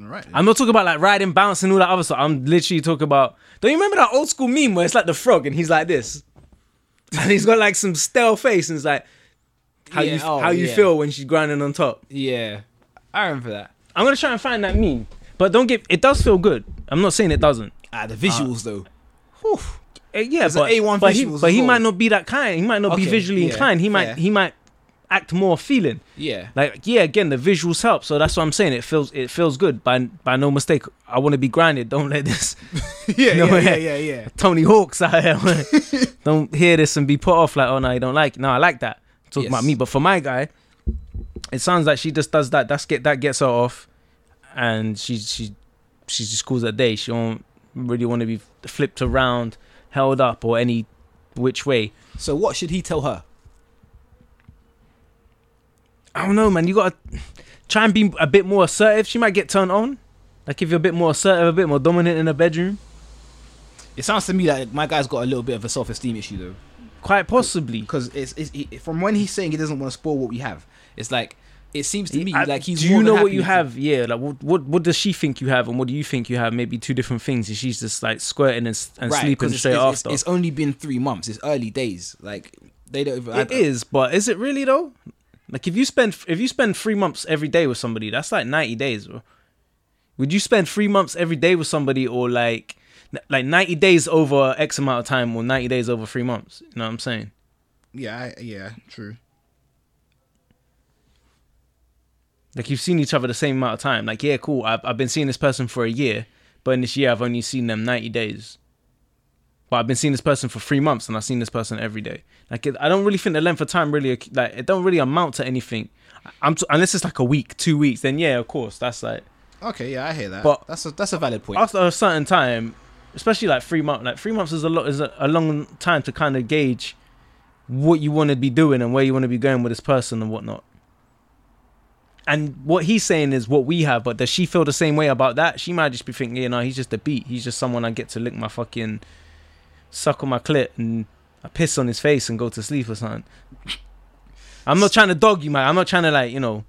All right. I'm not talking about like riding, bouncing, all that other stuff. I'm literally talking about. Don't you remember that old school meme where it's like the frog and he's like this, and he's got like some stale face and it's like how Yeah, you oh, how you yeah. feel when she's grinding on top. yeah, I remember that. I'm gonna try and find that meme, but don't get. It does feel good. I'm not saying it doesn't. Ah, the visuals though. Whew. Uh, yeah, It's an but A1 but he, but he might not be that kind. He might not be visually yeah, inclined. He might fair. he might act more feeling. Yeah. Like yeah, again the visuals help, so that's what I'm saying. It feels it feels good. By by no mistake, I want to be grinded. Don't let this yeah, No, yeah, yeah. yeah, yeah. Tony Hawks out here. don't hear this and be put off like, oh no, you don't like. It. No, I like that. Talking Yes. about me, but for my guy, it sounds like she just does that. That's get that gets her off, and she she she just calls it a day. She don't really want to be flipped around, held up, or any which way. So what should he tell her? I don't know, man. You gotta try and be a bit more assertive. She might get turned on. Like if you're a bit more assertive, a bit more dominant in the bedroom, It sounds to me like my guy's got a little bit of a self-esteem issue though, quite possibly. because it's, it's he, from when he's saying he doesn't want to spoil what we have. It's like it seems to me I- like he's. do you know what you have? Yeah, like what, what what does she think you have, and what do you think you have? Maybe two different things. And she's just like squirting and, and Right, sleeping straight it's, after. It's, it's only been three months. It's early days. Like they don't. Even, It is, but is it really though? Like if you spend if you spend three months every day with somebody, that's like ninety days, bro. Would you spend three months every day with somebody, or like like ninety days over X amount of time, or ninety days over three months? You know what I'm saying? Yeah, I, yeah, true. Like you've seen each other the same amount of time. Like yeah, cool. I've I've been seeing this person for a year, but in this year I've only seen them ninety days. But I've been seeing this person for three months, and I've seen this person every day. Like it, I don't really think the length of time really like it don't really amount to anything. I'm t- unless it's like a week, two weeks. Then yeah, of course that's like Okay, yeah, I hear that. But- that's a that's a valid point. after a certain time, especially like three months. Like three months is a lot is a, a long time to kind of gauge what you want to be doing and where you want to be going with this person and whatnot. And what he's saying is what we have, but does she feel the same way about that? She might just be thinking, you know, he's just a beat. He's just someone I get to lick my fucking suck on my clit and I piss on his face and go to sleep or something. I'm not trying to dog you, man. I'm not trying to like, you know,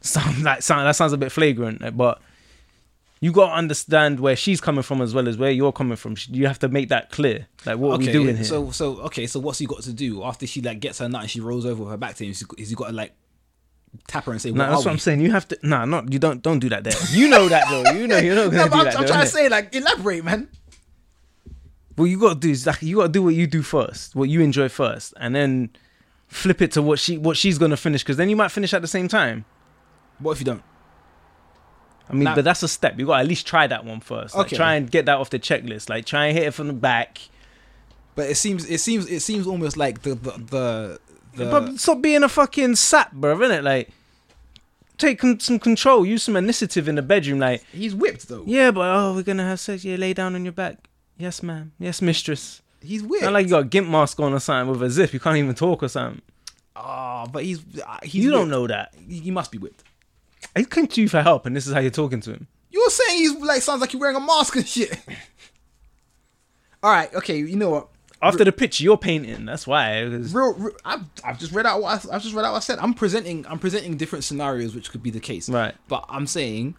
sound like sound that sounds a bit flagrant, eh, but you got to understand where she's coming from as well as where you're coming from. You have to make that clear. Like what are we doing here? So so okay, so what's he got to do after she like gets her nut and she rolls over with her back to him? Is he, got to like tap her and say, no, "What that's what I'm saying. You have to. Nah, not you don't. Don't do that there. You know that though. You know you're not gonna No, do I'm, that. I'm though, trying to say like elaborate, man. What you gotta do is like you gotta do what you do first, what you enjoy first, and then flip it to what she what she's gonna finish. Because then you might finish at the same time. What if you don't? I mean, Nah. but that's a step. You got to at least try that one first. Like, Okay. Try and get that off the checklist. Like try and hit it from the back. But it seems it seems it seems almost like the the the, the but stop being a fucking sap, bro. Innit? Like take con- some control. Use some initiative in the bedroom. Like he's whipped though. yeah, but oh, we're gonna have sex. Yeah, lay down on your back. Yes, ma'am. Yes, mistress. He's whipped. Not like you got a gimp mask on or something with a zip. You can't even talk or something. Ah, but he's uh, he's you don't whipped. know that. He must be whipped. He came to you for help, and this is how you're talking to him. You're saying he's like sounds like you're wearing a mask and shit. All right, okay. You know what? After the picture you're painting, that's why. was- Real, real I've, I've just read out what I, I've just read out what I said. I'm presenting I'm presenting different scenarios which could be the case. Right. But I'm saying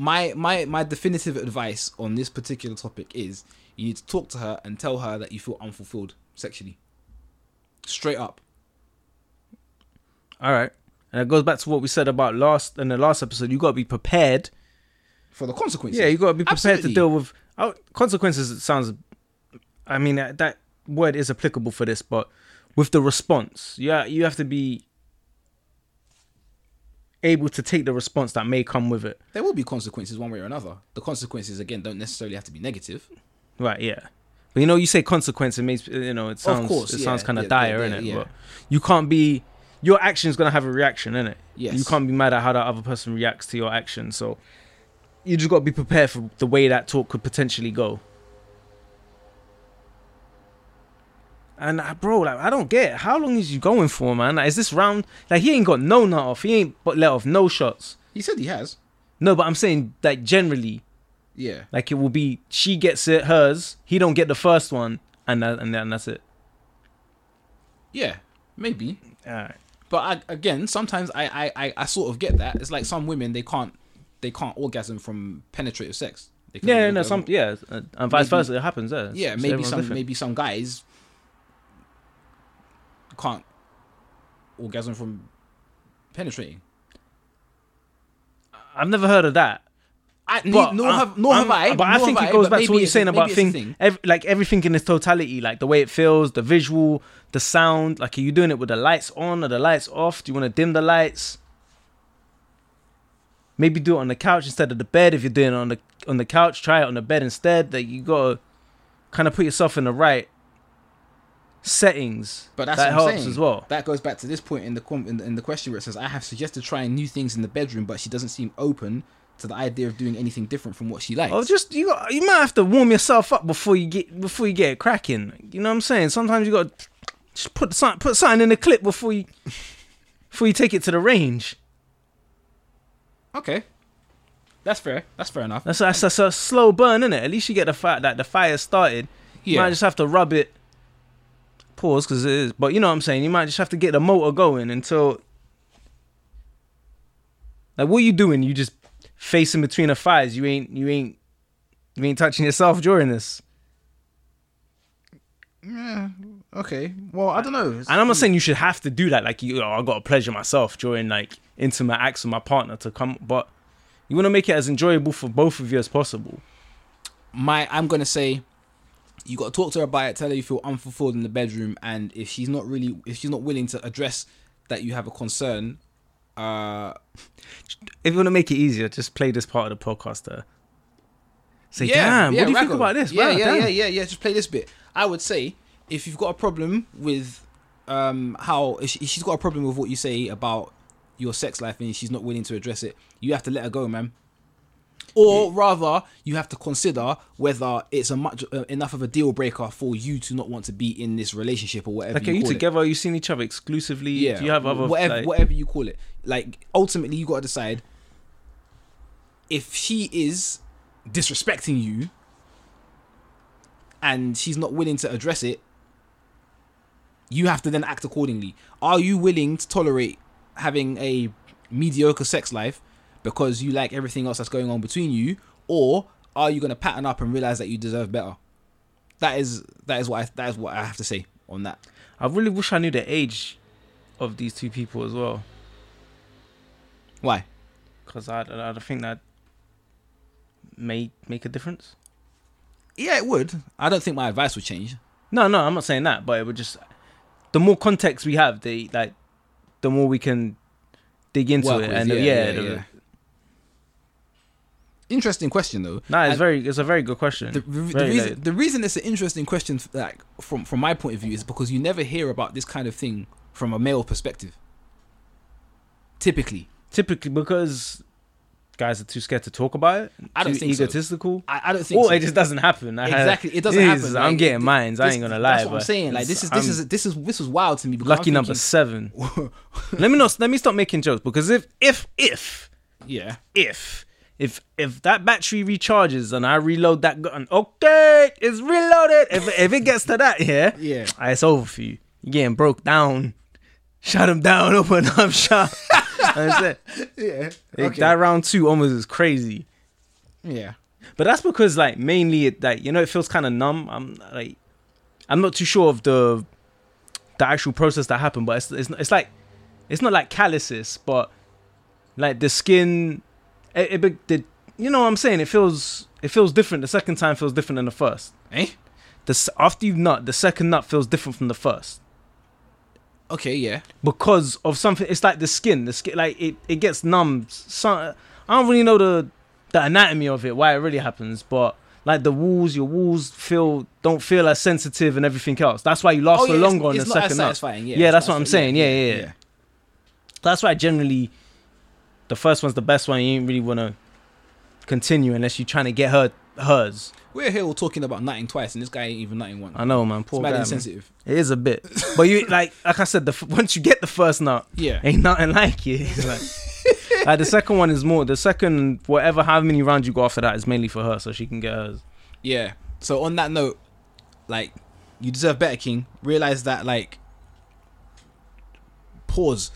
my my my definitive advice on this particular topic is you need to talk to her and tell her that you feel unfulfilled sexually. Straight up. All right. And it goes back to what we said about last in the last episode. You got to be prepared. For the consequences. Yeah, you got to be prepared Absolutely. to deal with oh, consequences. It sounds. I mean that, that word is applicable for this, but with the response, yeah, you have to be able to take the response that may come with it. There will be consequences one way or another. The consequences again don't necessarily have to be negative. Right. Yeah. But you know, you say consequence, it makes you know it sounds course, it yeah, sounds kind of yeah, dire, yeah, innit? yeah. But you can't be. Your action's gonna have a reaction, innit? Yes. You can't be mad at how that other person reacts to your action. So you just got to be prepared for the way that talk could potentially go. And uh, bro, like I don't get it. how long is you going for, man? Like, is this round? Like he ain't got no nut off. He ain't but let off no shots. He said he has. No, but I'm saying like generally, Yeah. like it will be she gets it hers. He don't get the first one, and that, and, that, and that's it. Yeah. Maybe. Alright. But I, again, sometimes I, I, I, I sort of get that. It's like some women they can't they can't orgasm from penetrative sex. Yeah, no, some yeah, and vice Maybe- versa. It happens there. Yeah, It's- maybe some different. maybe some guys can't orgasm from penetrating. I've never heard of that. I, But nor I- have nor have I. But I think it goes but back to what you're saying about thing, ev- like everything in its totality, like the way it feels, the visual, the sound. Like, are you doing it with the lights on or the lights off? Do you want to dim the lights? Maybe do it on the couch instead of the bed. If you're doing it on the on the couch, try it on the bed instead. That you gotta kind of put yourself in the right settings. But that's that what I'm helps saying. as well. That goes back to this point in the in the, in the question where it says, "I have suggested trying new things in the bedroom, but she doesn't seem open to the idea of doing anything different from what she likes." Oh, just you got you might have to warm yourself up before you get before you get it cracking. You know what I'm saying? Sometimes you got to just put something put something in the clip before you before you take it to the range. okay, that's fair. That's fair enough. That's that's, that's a slow burn, isn't it? At least you get the fact that the fire started. You Yeah. might just have to rub it. Pause because it is, but you know what I'm saying. You might just have to get the motor going until. Like, what are you doing? You just facing between the fires. You ain't you ain't you ain't touching yourself during this. Yeah. Okay. Well, I don't know. And I'm not saying you should have to do that. Like you, oh, I got to pleasure myself during like intimate acts with my partner to come, but you want to make it as enjoyable for both of you as possible. my I'm gonna say you got to talk to her about it. Tell her you feel unfulfilled in the bedroom, and if she's not really, if she's not willing to address that you have a concern, uh, If you want to make it easier, just play this part of the podcast. There. Say, yeah, damn, yeah, what do you think about this? Yeah, Wow, yeah, damn." yeah, yeah, yeah. Just play this bit. I would say if you've got a problem with um how if she's got a problem with what you say about your sex life and she's not willing to address it, you have to let her go, man. Or rather, you have to consider whether it's a much uh, enough of a deal breaker for you to not want to be in this relationship or whatever. Like, are you you call it. together? Are you seeing each other exclusively? Yeah. Do you have other whatever like- whatever you call it? Like ultimately, you got to decide if she is disrespecting you and she's not willing to address it. You have to then act accordingly. Are you willing to tolerate having a mediocre sex life because you like everything else that's going on between you, or are you gonna pattern up and realize that you deserve better? That is that is what I, that is what I have to say on that. I really wish I knew the age of these two people as well, Why? because I, I, think that may make a difference. Yeah, it would. I don't think my advice would change. No, no, I'm not saying that, but it would just the more context we have, the like, the more we can dig into Work it, with, and yeah, yeah, yeah, the- yeah. Interesting question though. Nah, it's And very, it's a very good question. the, the, the reason late. the reason it's an interesting question, like from from my point of view, is because you never hear about this kind of thing from a male perspective. Typically, Typically, because guys are too scared to talk about it, I don't too think so. egotistical, I, I don't think. or so. it just doesn't happen. I exactly, it doesn't is, happen. I'm Like, getting it- mines. I ain't gonna lie. That's what I'm saying. Like this is this I'm is this is this was wild to me. Because lucky I'm number thinking- seven. let me not. Let me stop making jokes because if if if yeah, if if if that battery recharges and I reload that gun, okay, it's reloaded. If if it gets to that, yeah, yeah. ah, it's over for you. You're getting broke down. Shut him down. Open up shop. That's it. Yeah. Like, That round two almost is crazy. Yeah. But that's because like mainly it like you know it feels kind of numb. I'm like I'm not too sure of the the actual process that happened, but it's it's, it's like it's not like calluses, but like the skin. It, it, the, you know what I'm saying? It feels it feels different. The second time feels different than the first. Eh? The after you nut, the second nut feels different from the first Okay. Yeah. because of something. It's like the skin. The skin like it it gets numb. So, I don't really know the the anatomy of it, why it really happens, but like the walls, your walls feel don't feel as sensitive and everything else. That's why you last Oh, so yeah, longer it's, on the second nut. satisfying. Yeah. Yeah, that's what I'm saying. Yeah, yeah, yeah. That's why generally the first one's the best one. You ain't really want to continue unless you're trying to get her hers. We're here all talking about nutting twice, and this guy ain't even nutting one. I know, man. It's Poor mad guy, insensitive. It is a bit, but you like like I said, the f- once you get the first nut, Yeah. ain't nothing like it. It's like, like the second one is more. The second whatever, how many rounds you go after that is mainly for her, so she can get hers. Yeah. So on that note, like, you deserve better, King. Realize that, like, pause.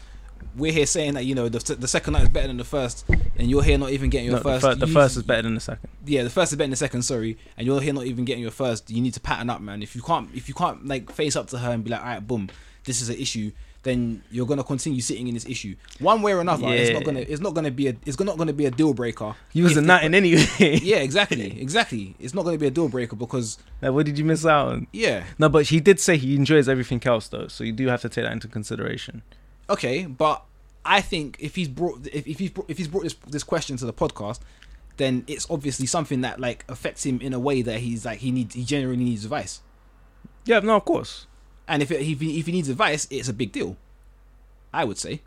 We're here saying that you know the, the second night is better than the first, and you're here not even getting your No, first. the, fir- the You- first is better than the second. Yeah, the first is better than the second. Sorry, and you're here not even getting your first. You need to pattern up, man. If you can't, if you can't like face up to her and be like, all right, boom, this is an issue, then you're gonna continue sitting in this issue one way or another. It's not Yeah. gonna it's not gonna be a it's not gonna be a deal breaker. You was a nut in anyway. Yeah, exactly, exactly. It's not gonna be a deal breaker because like, what did you miss out on? yeah, No, but he did say he enjoys everything else though, so you do have to take that into consideration. Okay, but I think if he's brought if, if he's brought, if he's brought this this question to the podcast, then it's obviously something that like affects him in a way that he's like he needs he genuinely needs advice. Yeah, no, of course. And if it, if he, if he needs advice, it's a big deal. I would say.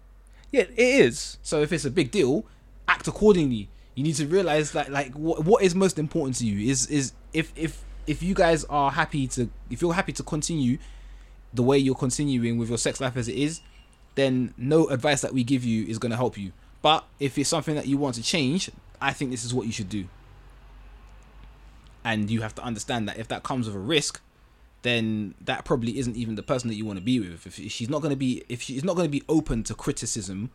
Yeah, it is. So if it's a big deal, act accordingly. You need to realize that like what what is most important to you is is if if if you guys are happy to if you're happy to continue the way you're continuing with your sex life as it is, then no advice that we give you is going to help you. But if it's something that you want to change, I think this is what you should do. And you have to understand that if that comes with a risk, then that probably isn't even the person that you want to be with. If she's not going to be, if she's not going to be open to criticism,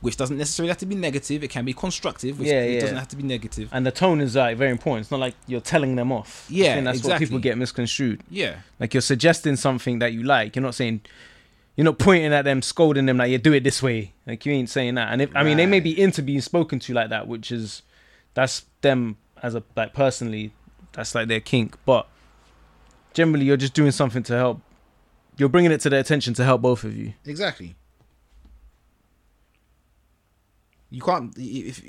which doesn't necessarily have to be negative, it can be constructive. Which Yeah, it yeah. doesn't have to be negative. And the tone is like very important. It's not like you're telling them off. I Yeah, think that's what people get misconstrued. Yeah, Like you're suggesting something that you like. You're not saying you're not pointing at them, scolding them like you do it this way. Like you ain't saying that. And if I mean they may be into being spoken to like that, which is that's them as a like personally, that's like their kink. But generally you're just doing something to help you're bringing it to their attention to help both of you. exactly. You can't if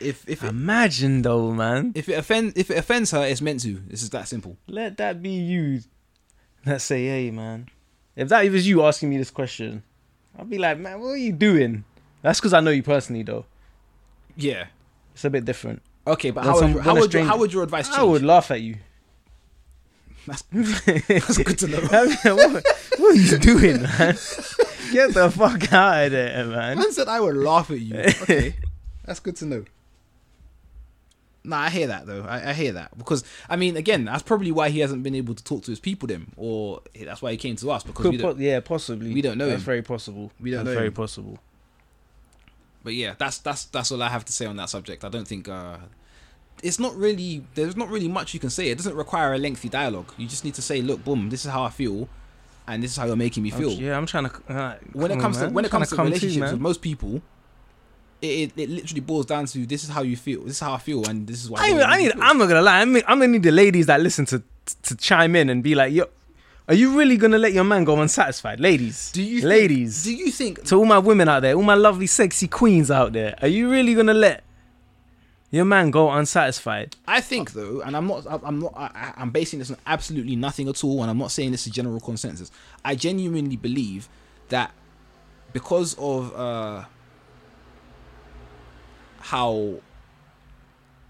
if if it, Imagine though, man. if it offend if it offends her, it's meant to. This is that simple. Let that be you. Let's say, hey, man. If that was you asking me this question, I'd be like, man, what are you doing? That's because I know you personally, though. Yeah. It's a bit different. Okay, but how some- would, how would, your, stranger- how would your advice change? I would laugh at you. That's, That's good to know. what, what are you doing, man? Get the fuck out of there, man. Man said I would laugh at you. Okay, that's good to know. Nah, I hear that though. I, I hear that because I mean, again, that's probably why he hasn't been able to talk to his people, then, or that's why he came to us because we don't. po- yeah, possibly. we don't know That's him. very possible. We don't That's know very him. possible. But yeah, that's that's that's all I have to say on that subject. I don't think uh, it's not really there's not really much you can say. It doesn't require a lengthy dialogue. You just need to say, look, boom, this is how I feel, and this is how you're making me I'm- feel. yeah, I'm trying to. Uh, when it comes on, to when I'm it comes to come relationships man. with most people, it, it, it literally boils down to this is how you feel, this is how I feel, and this is why. I, need, I need. I'm not gonna lie. I mean, I'm gonna need the ladies that listen to to chime in and be like, "Yo, are you really gonna let your man go unsatisfied, ladies? Do you think- ladies? do you think? to all my women out there, all my lovely, sexy queens out there, are you really gonna let your man go unsatisfied? I think though, and I'm not. I'm not. I, I'm basing this on absolutely nothing at all, and I'm not saying this is general consensus. I genuinely believe that because of uh, how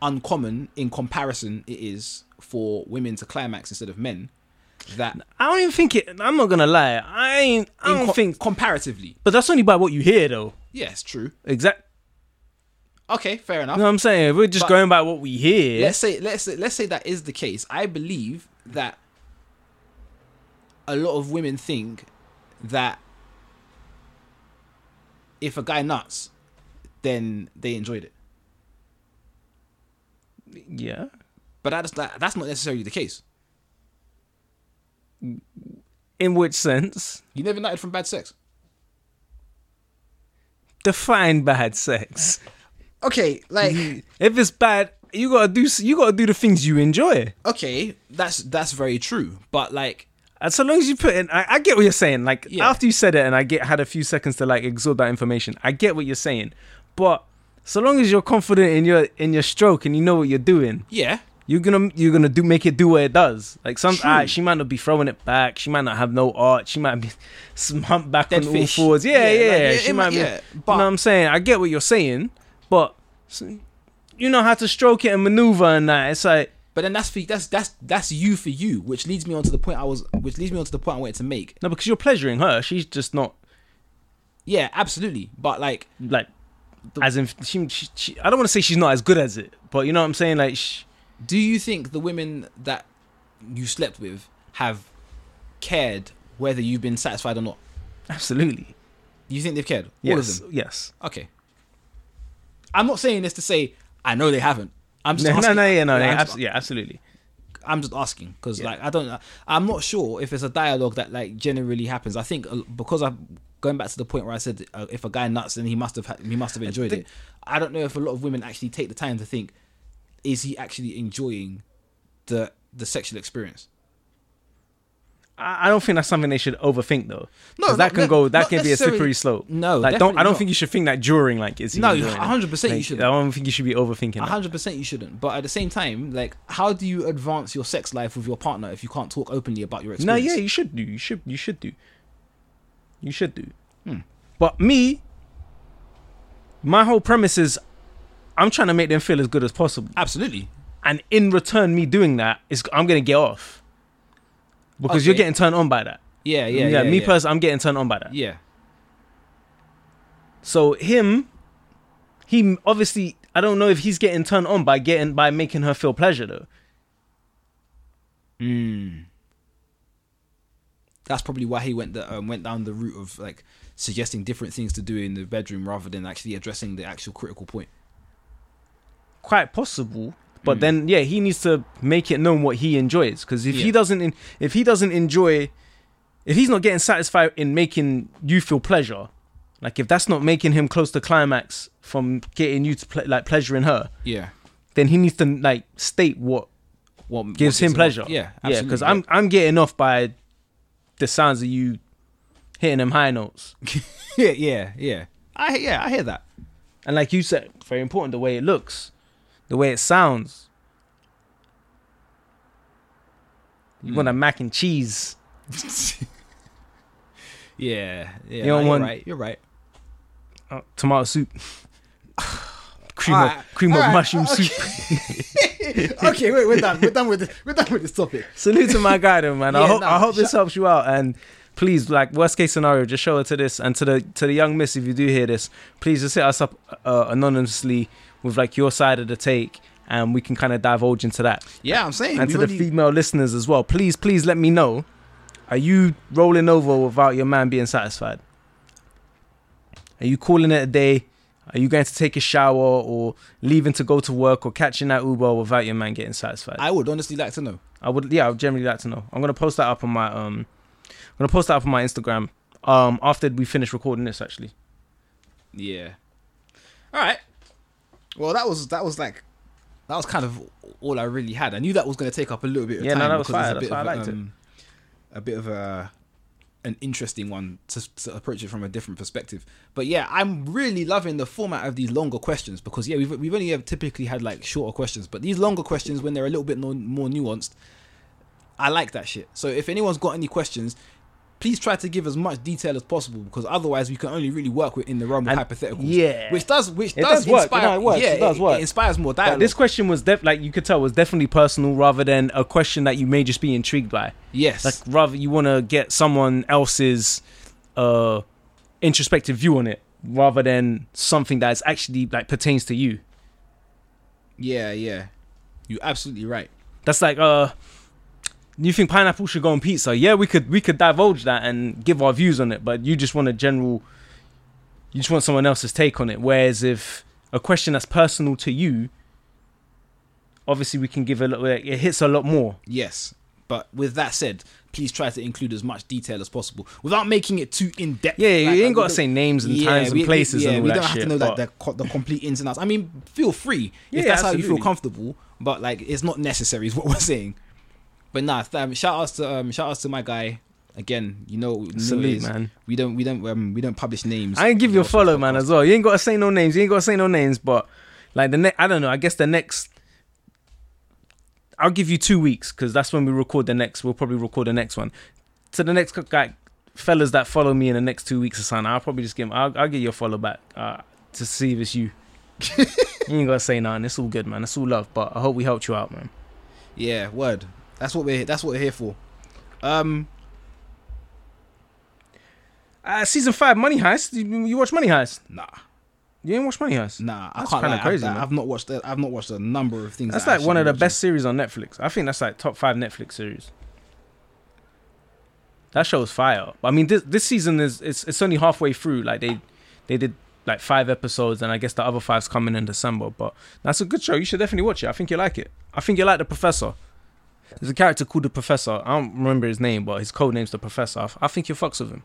uncommon in comparison it is for women to climax instead of men, that I don't even think it. I'm not gonna lie. I ain't. I don't co- think. comparatively, But that's only by what you hear, though. yes, true. Exact. Okay, fair enough. You know what I'm saying? If we're just But- going by what we hear. let's say let's say, let's say that is the case. I believe that a lot of women think that if a guy nuts, then they enjoyed it. Yeah. But that's that, that's not necessarily the case. In which sense? You never knighted from bad sex. Define bad sex. Okay, like If it's bad, you gotta do. You gotta do the things you enjoy. okay, that's that's very true. But like And so long as you put in, I, I get what you're saying. Like Yeah. after you said it, and I get had a few seconds to like absorb that information. I get what you're saying, but so long as you're confident in your in your stroke and you know what you're doing, yeah, you're gonna you're gonna do make it do what it does. Like some, ah, True. alright, she might not be throwing it back. She might not have no art. She might be slumped back Dead on all fours. Yeah, Yeah, yeah. like, she it might be. yeah, you but- know what I'm saying? I get what you're saying, but you know how to stroke it and maneuver and that. It's like but then that's for that's that's that's you for you, which leads me on to the point I was, which leads me on to the point I wanted to make. no, because you're pleasuring her. She's just not Yeah, absolutely. But like, like as in she, she, she I don't want to say she's not as good as it, but you know what I'm saying? Like, sh do you think the women that you slept with have cared whether you've been satisfied or not? absolutely. You think they've cared? All Yes, of them. yes. Okay. I'm not saying this to say I know they haven't. I'm just No, no, asking, no, yeah, no, yeah, just- abs- yeah, absolutely. I'm just asking because Yeah. like I don't. I'm not sure if it's a dialogue that like generally happens. I think uh, because I'm going back to the point where I said uh, if a guy nuts then he must have had, he must have enjoyed think- it. I don't know if a lot of women actually take the time to think is he actually enjoying the the sexual experience. I I don't think that's something they should overthink though. No, 'Cause that not- can go. That can be a slippery slope. No, like don't. I don't not. think you should think that during. Like, is he No, 100% you shouldn't. I don't think you should be overthinking. Hundred percent you shouldn't. But at the same time, like how do you advance your sex life with your partner if you can't talk openly about your experience? No, yeah, you should do. You should. You should do. You should do. Hmm. But me, my whole premise is, I'm trying to make them feel as good as possible, Absolutely. and in return, me doing that is I'm gonna get off because you're getting turned on by that. Yeah, yeah, yeah. me yeah. personally, I'm getting turned on by that. Yeah. So him, he obviously, I don't know if he's getting turned on by getting by making her feel pleasure though. Mm. That's probably why he went the um, went down the route of like suggesting different things to do in the bedroom rather than actually addressing the actual critical point. quite possible but Mm. then yeah he needs to make it known what he enjoys because if he doesn't in, if he doesn't enjoy if he's not getting satisfied in making you feel pleasure like if that's not making him close to climax from getting you to ple- like pleasuring her Yeah. then he needs to like state what What gives what him pleasure. Yeah. yeah Absolutely. because i'm i'm getting off by the sounds of you hitting them high notes yeah, yeah, yeah. I yeah, I hear that. and like you said very important the way it looks the way it sounds you Mm. want a mac and cheese Yeah, yeah. You don't no, want- you're right. You're right. uh, tomato soup, cream of cream of mushroom okay. soup. okay, wait, we're done. We're done with this. We're done with this topic. Salute to my guy, though, man. I Yeah, hope nah, I hope this helps you out, and please, like worst case scenario, just show it to this and to the to the young miss if you do hear this. Please just hit us up uh, anonymously with like your side of the take, and we can kind of divulge into that. Yeah, I'm saying. and to the female listeners as well, please, please let me know. Are you rolling over without your man being satisfied? Are you calling it a day? Are you going to take a shower or leaving to go to work or catching that Uber without your man getting satisfied? I, would honestly like to know. I would, yeah, I would generally like to know. I'm gonna post that up on my um, I'm gonna post that up on my Instagram um after we finish recording this actually. Yeah. All right. Well, that was that was like that was kind of all I really had. I knew that was going to take up a little bit of Yeah, no, time that was because it's fire. a That's bit why I liked it. um, a bit of a an interesting one to, to approach it from a different perspective. But yeah, I'm really loving the format of these longer questions because yeah, we've we've only ever typically had like shorter questions, but these longer questions when they're a little bit more, more nuanced, I like that shit. So if anyone's got any questions. Please try to give as much detail as possible because otherwise we can only really work with in the realm of And- hypotheticals. yeah. which does which It does, does work, inspire. you know, it works, Yeah, it does work. It inspires more dialogue. this question was def- like you could tell was definitely personal rather than a question that you may just be intrigued by. yes, Like rather you want to get someone else's uh introspective view on it rather than something that's actually like pertains to you. yeah, yeah. You're absolutely right. That's like uh you think pineapple should go on pizza? Yeah, we could we could divulge that and give our views on it, but you just want a general you just want someone else's take on it. Whereas if a question that's personal to you, obviously we can give a little it hits a lot more. Yes, but with that said, please try to include as much detail as possible without making it too in depth. Yeah, Like, you uh, ain't got to say names and Yeah, times we- and places yeah, and all we don't have shit. to know like the the complete ins and outs. I mean, feel free if Yeah, that's how you feel comfortable, but like it's not necessary is what we're saying. But nah, um, shout outs to um, shout outs to my guy again. You know, you Salute, man. We don't we don't um, we don't publish names. I ain't give you a follow, man, as well. You ain't got to say no names. You ain't got to say no names, but like the next, I don't know. I guess the next, I'll give you two weeks because that's when we record the next. We'll probably record the next one. To the next guy, fellas that follow me in the next two weeks or something, I'll probably just give. I'll, I'll get you a follow back uh, to see if it's you. you ain't gotta say nothing. It's all good, man. It's all love. But I hope we helped you out, man. Yeah, word. That's what we're that's what we're here for. Um, Uh, season five, Money Heist. You, you watch Money Heist? nah, You ain't watch Money Heist? nah. That's can't. kinda Lie, crazy, I've. I've not watched. that- I've not watched a number of things. That's that like one of the best series on Netflix. I think that's like top five Netflix series. That show's fire. I mean, this this season is it's it's only halfway through. Like they they did like five episodes, and I guess the other five's coming in December. But that's a good show. You should definitely watch it. I think you like it. I think you like the Professor. There's a character called the Professor. I don't remember his name, but his code name's the Professor. I, I think you fucks with him.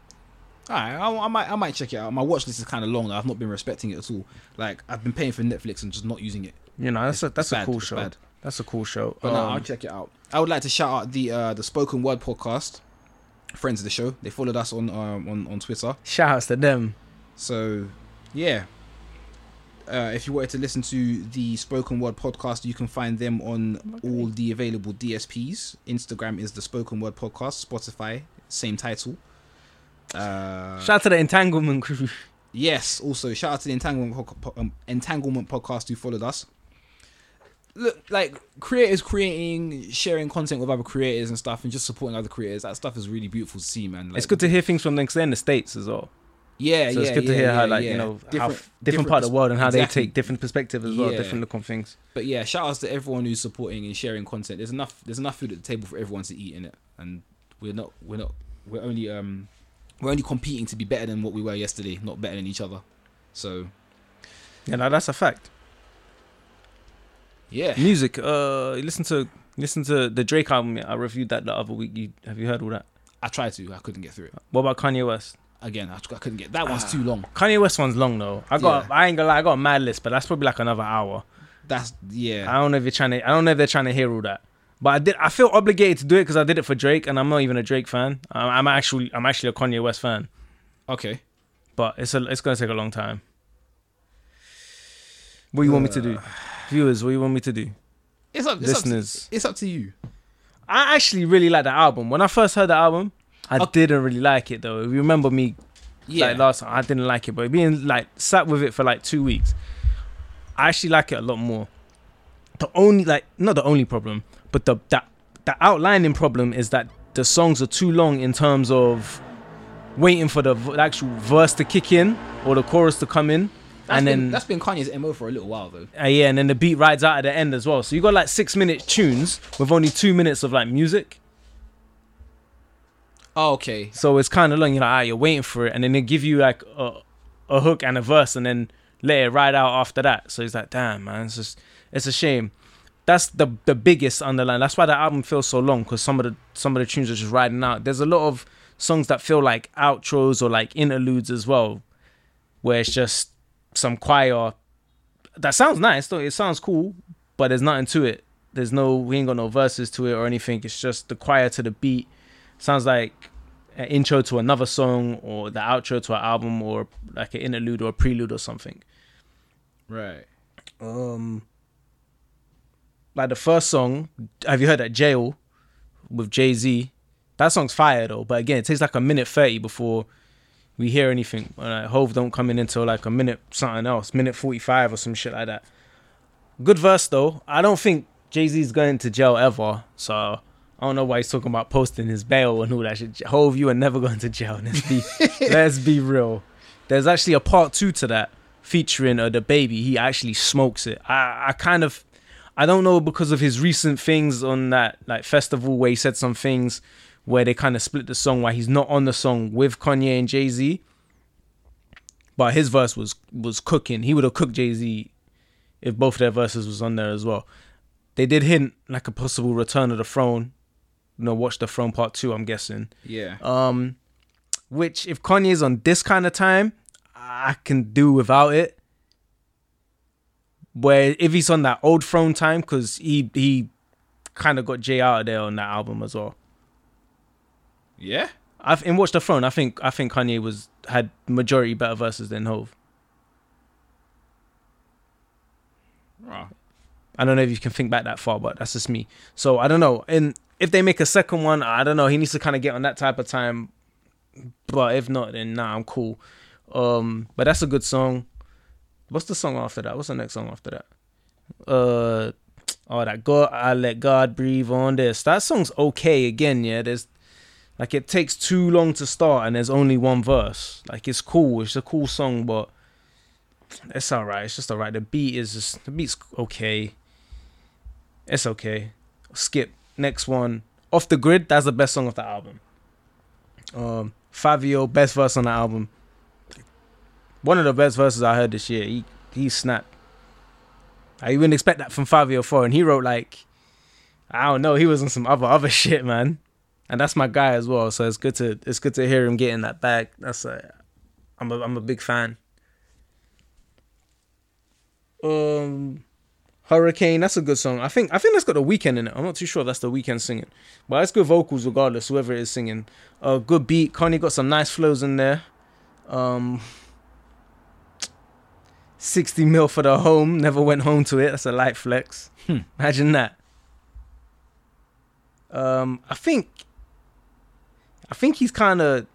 Alright, I, I might I might check it out. My watch list is kind of long. I've not been respecting it at all. Like I've been paying for Netflix and just not using it. You know, that's It's- a that's a bad, cool show. bad. That's a cool show. But no, I'll Um, check it out. I would like to shout out the uh, the Spoken Word podcast, friends of the show. They followed us on um, on on Twitter. shout outs to them. So, yeah. Uh, if you wanted to listen to the Spoken Word podcast, you can find them on all the available DSPs. Instagram is the Spoken Word podcast. Spotify, same title. Uh, Shout out to the Entanglement crew. yes. Also, shout out to the Entanglement po- po- um, Entanglement podcast who followed us. Look, like creators creating, sharing content with other creators and stuff, and just supporting other creators. That stuff is really beautiful to see, man. Like, it's good to hear things from them because they're in the states as well. Yeah, so yeah. So it's good to yeah, hear how like you know how Different- different, part of the world and how exactly. they take different perspectives as well, different look on things. But yeah, shout outs to everyone who's supporting and sharing content. There's enough there's enough food at the table for everyone to eat in it. And we're not we're not we're only um we're only competing to be better than what we were yesterday, not better than each other. So Yeah, no, that's a fact. yeah. Music. Uh, listen to listen to the Drake album. I reviewed that the other week. You have you heard all that? I tried to, I couldn't get through it. What about Kanye West? Again, I, I couldn't get that one's Ah. too long. Kanye West one's long though. I got. Yeah. I ain't gonna lie. I got a mad list, but that's probably like another hour. That's yeah. I don't know if you're trying to. I don't know if they're trying to hear all that. But I did. I feel obligated to do it because I did it for Drake, and I'm not even a Drake fan. I'm, I'm actually. I'm actually a Kanye West fan. Okay. But it's a. It's gonna take a long time. What do you want me to do, viewers? What do you want me to do, It's up it's up, to, listeners? it's up to you. I actually really like the album. When I first heard the album, I Okay. didn't really like it though. If you remember me Yeah. like last time, I didn't like it, but being like sat with it for like two weeks, I actually like it a lot more. The only like not the only problem, but the that the outlining problem is that the songs are too long in terms of waiting for the v- actual verse to kick in or the chorus to come in, That's and been, then that's been Kanye's MO for a little while though. uh, yeah, and then the beat rides out at the end as well. So you got like six minute tunes with only two minutes of like music. Oh, okay. So it's kind of long. You're like, ah, you're waiting for it, and then they give you like a, a hook and a verse, and then let it ride out after that. So it's like, damn, man, it's just it's a shame. That's the the biggest underline. That's why the album feels so long because some of the some of the tunes are just riding out. There's a lot of songs that feel like outros or like interludes as well, where it's just some choir. That sounds nice, though. It sounds cool, but there's nothing to it. There's no we ain't got no verses to it or anything. It's just the choir to the beat. Sounds like an intro to another song or the outro to an album or like an interlude or a prelude or something. Right. Um, like the first song, have you heard that Jail with Jay Z? That song's fire though, but again, it takes like a minute thirty before we hear anything. Like, Hove don't come in until like a minute something else, minute forty five or some shit like that. Good verse though. I don't think Jay Z's going to jail ever, so I don't know why he's talking about posting his bail and all that shit. Hove, you are never going to jail. Let's be, let's be real. There's actually a part two to that featuring uh, DaBaby. He actually smokes it. I, I kind of, I don't know because of his recent things on that like festival where he said some things where they kind of split the song while he's not on the song with Kanye and Jay Z. But his verse was was cooking. He would have cooked Jay Z if both their verses was on there as well. They did hint like a possible return of the throne. You know, watch the throne part two. I'm guessing. Yeah. Um, which if Kanye's on this kind of time, I can do without it. Where if he's on that old throne time, because he he kind of got Jay out of there on that album as well. Yeah. I've in Watch the Throne. I think I think Kanye was had majority better verses than Hove. Oh. I don't know if you can think back that far, but that's just me. So I don't know. And if they make a second one, I don't know. He needs to kind of get on that type of time. But if not, then nah, I'm cool. Um, but that's a good song. What's the song after that? What's the next song after that? Uh, oh, that God, I let God breathe on this. That song's okay. Again, yeah. There's like it takes too long to start, and there's only one verse. Like it's cool. It's a cool song, but it's alright. It's just alright. The beat is just the beat's okay. It's okay. Skip. Next one. Off the grid, that's the best song of the album. Um Fivio, best verse on the album. One of the best verses I heard this year. He he snapped. I wouldn't expect that from Fivio 4, and he wrote like I don't know. He was on some other other shit, man. And that's my guy as well. So it's good to it's good to hear him getting that back. That's a, I'm a I'm a big fan. Um, Hurricane. That's a good song. I think I think that's got the Weeknd in it. I'm not too sure if that's the Weeknd singing, but it's good vocals regardless. Whoever it is singing, a uh, good beat. Kanye got some nice flows in there. Um, 60 mil for the home. Never went home to it. That's a light flex. Hmm. Imagine that. Um, I think, I think he's kind of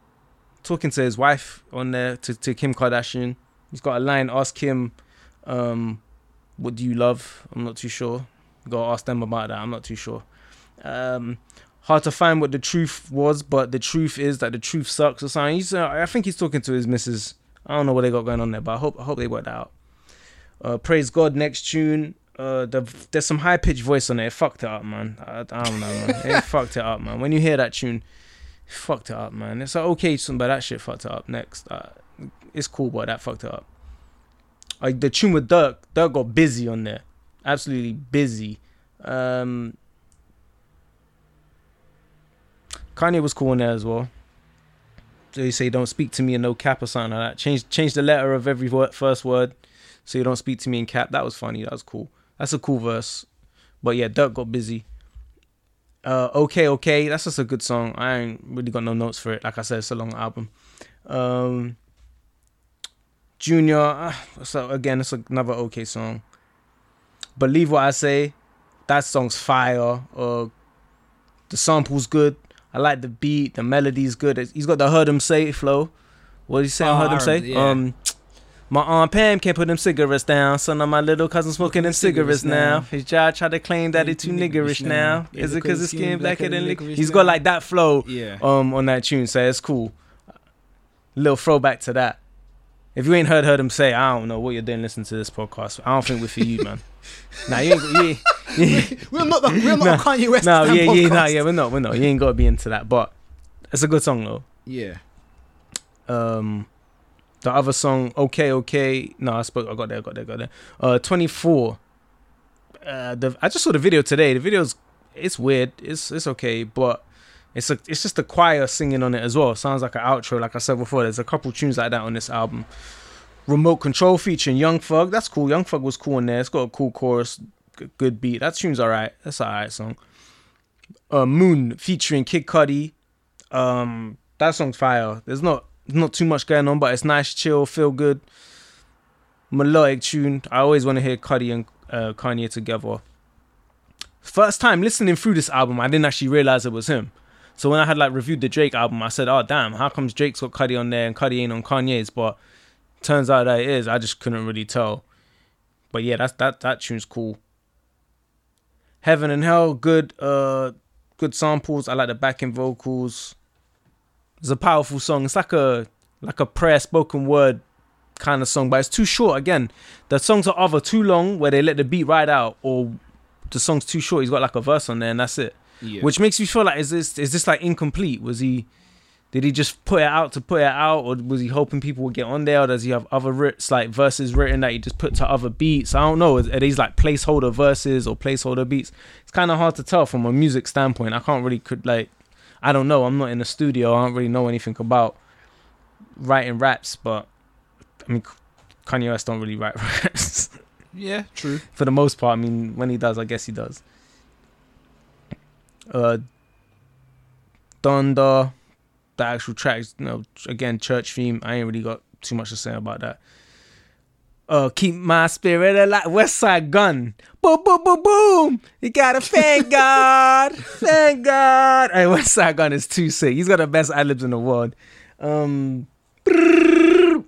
talking to his wife on there to, to Kim Kardashian. He's got a line. Ask him um, what do you love? I'm not too sure. Go ask them about that. I'm not too sure. Um, hard to find what the truth was, but the truth is that the truth sucks or something. He's, uh, I think he's talking to his missus. I don't know what they got going on there, but I hope I hope they worked that out. Uh, Praise God, next tune. Uh, the, there's some high pitched voice on it. It fucked it up, man. I, I don't know, man. it fucked it up, man. When you hear that tune, fucked it up, man. It's an okay but that shit fucked it up. Next, uh, it's cool, but that fucked it up. Like the tune with Durk, Durk got busy on there, absolutely busy. Um, Kanye was cool on there as well. So you say, "Don't speak to me in no cap" or something like that. Change change the letter of every word, first word, so you don't speak to me in cap. That was funny. That was cool. That's a cool verse. But yeah, Durk got busy. Uh, okay, okay, that's just a good song. I ain't really got no notes for it. Like I said, it's a long album. Um, Junya, uh, so again, it's another okay song. Believe what I say, that song's fire. Uh, the sample's good. I like the beat. The melody's good. He's got the heard him say flow. What did he say? Oh, I heard him say. yeah. Um, my aunt Pam can't put them cigarettes down. Son of my little cousin smoking them cigarettes now. His job tried to claim that he too niggerish now. Is it because his skin blacker than licorice? He's got like that flow Yeah. um on that tune, so it's cool. Little throwback to that. If you ain't heard heard him say, I don't know what you're doing listening to this podcast. I don't think we're for you, man. nah, you ain't. You ain't, you we're not the, we're not Nah. Kanye West. no, damn yeah, yeah, no, podcast. yeah, we're not, we're not. You ain't gotta be into that, but it's a good song though. Yeah. Um, the other song, okay, okay. No, I spoke. I got there, got there, got there. Uh, twenty four. Uh, the I just saw the video today. The video's it's weird. It's it's okay, but it's a it's just a choir singing on it as well. Sounds like an outro. Like I said before, there's a couple tunes like that on this album. Remote Control featuring Young Thug. That's cool. Young Thug was cool in there. It's got a cool chorus, good beat. That tune's alright. That's alright song. Uh, Moon featuring Kid Cudi. Um, that song's fire. There's not not too much going on, but it's nice, chill, feel good, melodic tune. I always want to hear Cudi and uh, Kanye together. First time listening through this album, I didn't actually realize it was him. So when I had like reviewed the Drake album, I said, "Oh damn, how comes Drake's got Cudi on there and Cudi ain't on Kanye's?" But turns out that it is. I just couldn't really tell. But yeah, that's that that tune's cool. Heaven and Hell, good uh good samples. I like the backing vocals. It's a powerful song. It's like a like a prayer spoken word kind of song, but it's too short. Again, the songs are either too long where they let the beat ride out, or the song's too short. He's got like a verse on there and that's it. Yeah. Which makes me feel like is this is this like incomplete? Was he did he just put it out to put it out, or was he hoping people would get on there, or does he have other writs like verses written that he just put to other beats? I don't know. Are these like placeholder verses or placeholder beats? It's kind of hard to tell from a music standpoint. I can't really could like I don't know. I'm not in the studio. I don't really know anything about writing raps, but I mean Kanye West don't really write raps yeah, true. for the most part. I mean, when he does, I guess he does. Uh, Donda, the actual tracks, you know, again, church theme. I ain't really got too much to say about that. Uh, keep my spirit alive. Westside Gunn. Boom, boom, boom, boom. You gotta thank God. thank God. Hey, Westside Gunn is too sick. He's got the best ad libs in the world. Um, boop,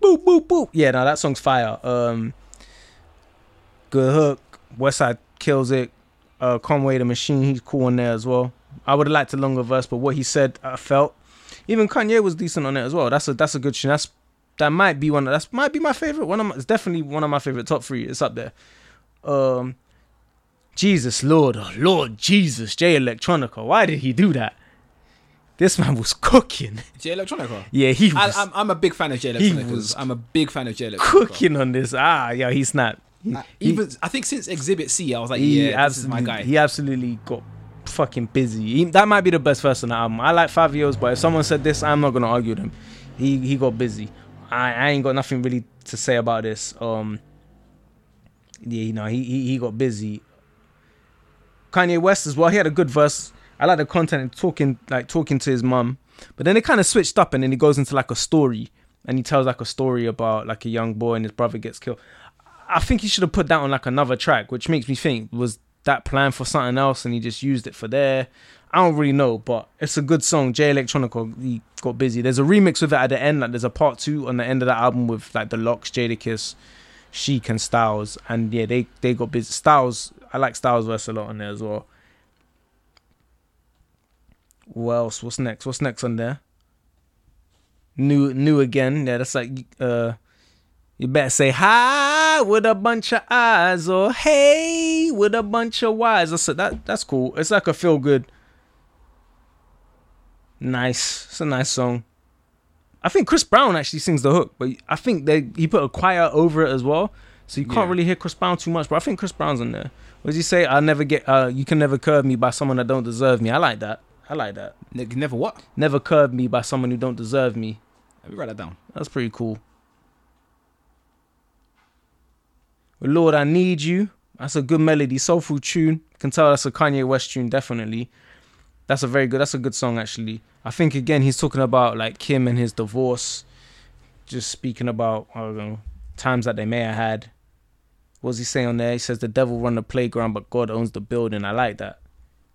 boop, boop. Yeah, no, that song's fire. Um, good hook. Westside kills it. Uh, Conway the Machine, he's cool on there as well. I would have liked a longer verse, but what he said, I felt. Even Kanye was decent on it as well. That's a that's a good tune. That's that might be one. Of, that's might be my favorite. One of my, it's definitely one of my favorite top three. It's up there. Um, Jesus Lord, oh Lord Jesus, Jay Electronica. Why did he do that? This man was cooking. Jay Electronica. Yeah, he I, was I'm, I'm a big fan of J He Electronica. I'm a big fan of Jay Electronica. cooking on this. Ah, yeah, he snapped. I- even I think since Exhibit C, I was like, yeah, this is my guy. He absolutely got fucking busy. He, that might be the best verse on the album. I like Fivio's, but if someone said this, I'm not gonna argue with him. He he got busy. I, I ain't got nothing really to say about this. Um, yeah, you know, he he, he got busy. Kanye West as well. He had a good verse. I like the content and talking like talking to his mum, but then it kind of switched up, and then he goes into like a story, and he tells like a story about like a young boy and his brother gets killed. I think he should have put that on like another track, which makes me think was that planned for something else and he just used it for there. I don't really know, but it's a good song. Jay Electronica he got busy. There's a remix with it at the end, like there's a part two on the end of that album with like the Lox, Jadakiss, Sheek, and Styles, and yeah, they they got busy. Styles, I like Styles verse a lot on there as well. What else? What's next? What's next on there? New, new again. Yeah, that's like uh you better say hi with a bunch of eyes or hey with a bunch of Y's. That's that. That's cool. It's like a feel good. Nice. It's a nice song. I think Chris Brown actually sings the hook, but I think they he put a choir over it as well, so you can't Yeah. really hear Chris Brown too much. But I think Chris Brown's in there. What does he say? I never get. Uh, you can never curve me by someone that don't deserve me. I like that. I like that. Ne- Never what? Never curve me by someone who don't deserve me. Let me write that down. That's pretty cool. But Lord, I need you. That's a good melody, soulful tune. Can tell that's a Kanye West tune, definitely. That's a very good. That's a good song, actually. I think again he's talking about like Kim and his divorce, just speaking about I don't know times that they may have had. What's he saying on there? He says the devil run the playground, but God owns the building. I like that.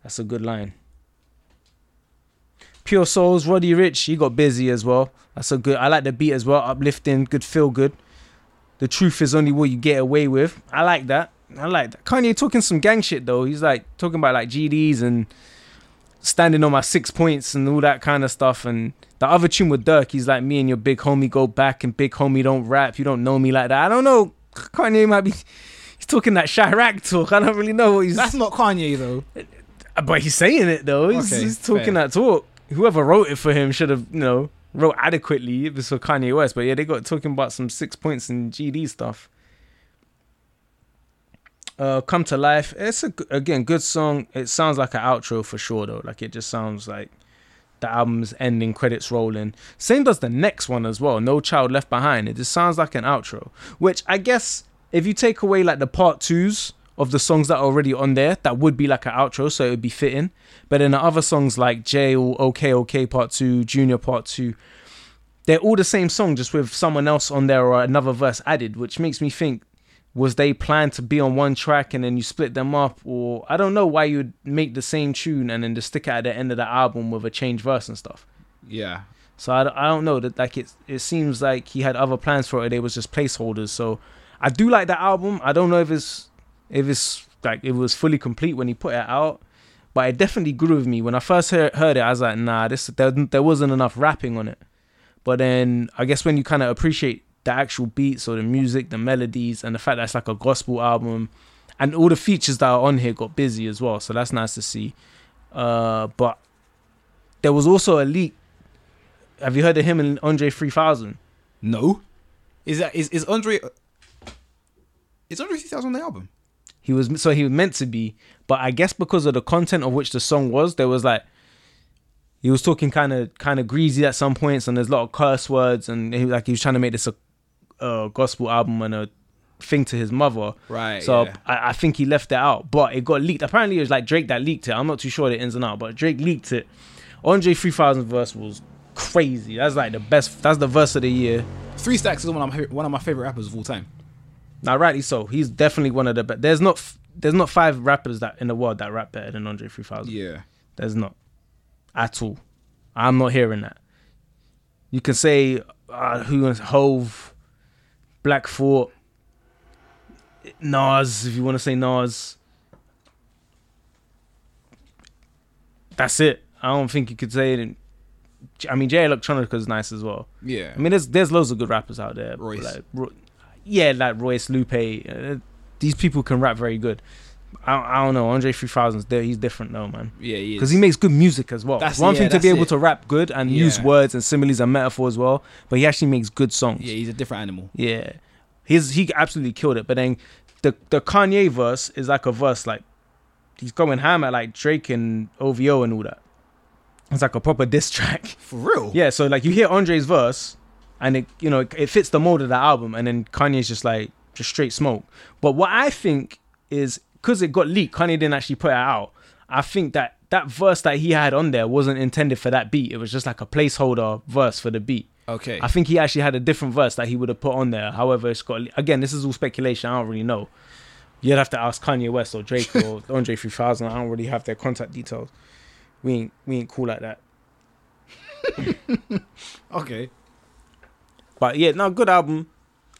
That's a good line. Pure Souls, Roddy Ricch, he got busy as well. That's a good. I like the beat as well, uplifting, good, feel good. The truth is only what you get away with. I like that. I like that. Kanye talking some gang shit though. He's like talking about like GDs and standing on my six points and all that kind of stuff. And the other tune with Durk, he's like, me and your big homie go back, and big homie don't rap. You don't know me like that. I don't know. Kanye might be. He's talking that Chiraq talk. I don't really know what he's. That's not Kanye though. Uh, but he's saying it though. He's, Okay, he's talking fair. that talk. Whoever wrote it for him should have, you know, wrote adequately it's for Kanye West. But yeah, they got talking about some six points and GD stuff. Uh, come to life. It's a again good song. It sounds like an outro for sure though. Like it just sounds like the album's ending, credits rolling. Same does the next one as well. No Child Left Behind. It just sounds like an outro. Which I guess if you take away like the part twos of the songs that are already on there, that would be like an outro, so it would be fitting. But then the other songs like J or OK OK Part Two, Junya Part Two, they're all the same song, just with someone else on there or another verse added, which makes me think was they planned to be on one track and then you split them up or I don't know why you'd make the same tune and then just stick it at the end of the album with a changed verse and stuff. Yeah. So I, I don't know that like it it seems like he had other plans for it. They was just placeholders. So I do like that album. I don't know if it's if was like it was fully complete when he put it out, but it definitely grew with me when I first heard, heard it. I was like, nah, this there, there wasn't enough rapping on it. But then I guess when you kind of appreciate the actual beats or the music, the melodies, and the fact that it's like a gospel album, and all the features that are on here got busy as well. So that's nice to see. Uh, but there was also a leak. Have you heard of him and Andre 3000? No. Is that is is Andre? Is Andre 3000 on the album? He was so he was meant to be, but I guess because of the content of which the song was, there was like he was talking kind of kind of greasy at some points, and there's a lot of curse words, and he, like he was trying to make this a, a gospel album and a thing to his mother. Right. So yeah. I, I think he left it out, but it got leaked. Apparently, it was like Drake that leaked it. I'm not too sure the ins and out, but Drake leaked it. Andre 3000 verse was crazy. That's like the best. That's the verse of the year. Three Stacks is one of my one of my favorite rappers of all time. Now, rightly so. He's definitely one of the best. There's not f- there's not five rappers that in the world that rap better than Andre 3000. Yeah. There's not at all. I'm not hearing that. You can say uh, who is Hove, Black Thought, Nas if you want to say Nas. That's it. I don't think you could say it. In, I mean, Jay Electronica is nice as well. Yeah. I mean, there's there's loads of good rappers out there. Royce. Like, yeah, like Royce, Lupe. Uh, these people can rap very good. I, I don't know. Andre 3000's there. He's different though, man. yeah, he is. Because he makes good music as well. That's- One yeah, thing to be able it. to rap good and use words and similes and metaphor as well, but he actually makes good songs. Yeah, he's a different animal. Yeah. He's he absolutely killed it. But then the the Kanye verse is like a verse like he's going ham at like Drake and OVO and all that. It's like a proper diss track. For real? Yeah, so like you hear Andre's verse, and it you know it fits the mold of that album, and then Kanye's just like just straight smoke. But what I think is because it got leaked, Kanye didn't actually put it out. I think that that verse that he had on there wasn't intended for that beat. It was just like a placeholder verse for the beat. Okay. I think he actually had a different verse that he would have put on there. However, it's got again. This is all speculation. I don't really know. You'd have to ask Kanye West or Drake or Andre 3000. I don't really have their contact details. We ain't we ain't cool like that. okay. But yeah, no, good album.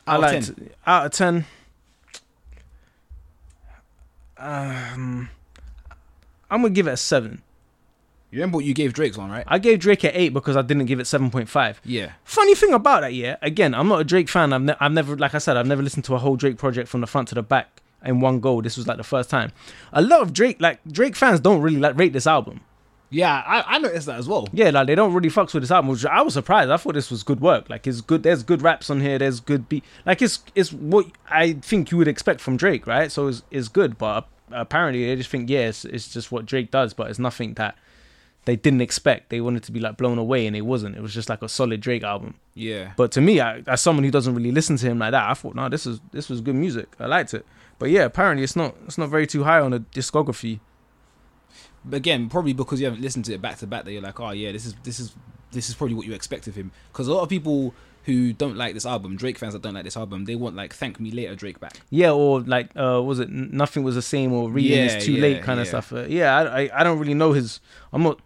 I Out of liked it. Out of ten. Um, I'm gonna give it a seven. You remember what you gave Drake's one, right? I gave Drake an eight because I didn't give it seven point five. Yeah. Funny thing about that, yeah. Again, I'm not a Drake fan. I've, ne- I've never, like I said, I've never listened to a whole Drake project from the front to the back in one go. This was like the first time. A lot of Drake, like Drake fans, don't really like rate this album. Yeah, I, I noticed that as well. Yeah, like they don't really fucks with this album. Which I was surprised. I thought this was good work. Like it's good. There's good raps on here. There's good beat. Like it's it's what I think you would expect from Drake, right? So it's it's good. But apparently they just think yeah, it's, it's just what Drake does. But it's nothing that they didn't expect. They wanted to be like blown away, and it wasn't. It was just like a solid Drake album. Yeah. But to me, I, as someone who doesn't really listen to him like that, I thought no, this is this was good music. I liked it. But yeah, apparently it's not it's not very too high on the discography. Again, probably because you haven't listened to it back to back, that you're like, oh yeah, this is this is this is probably what you expect of him. Because a lot of people who don't like this album, Drake fans that don't like this album, they want like "Thank Me Later" Drake back. Yeah, or like, uh, was it nothing was the same or reading Yeah, is too yeah, late kind of stuff? Uh, yeah, I, I I don't really know his. I'm not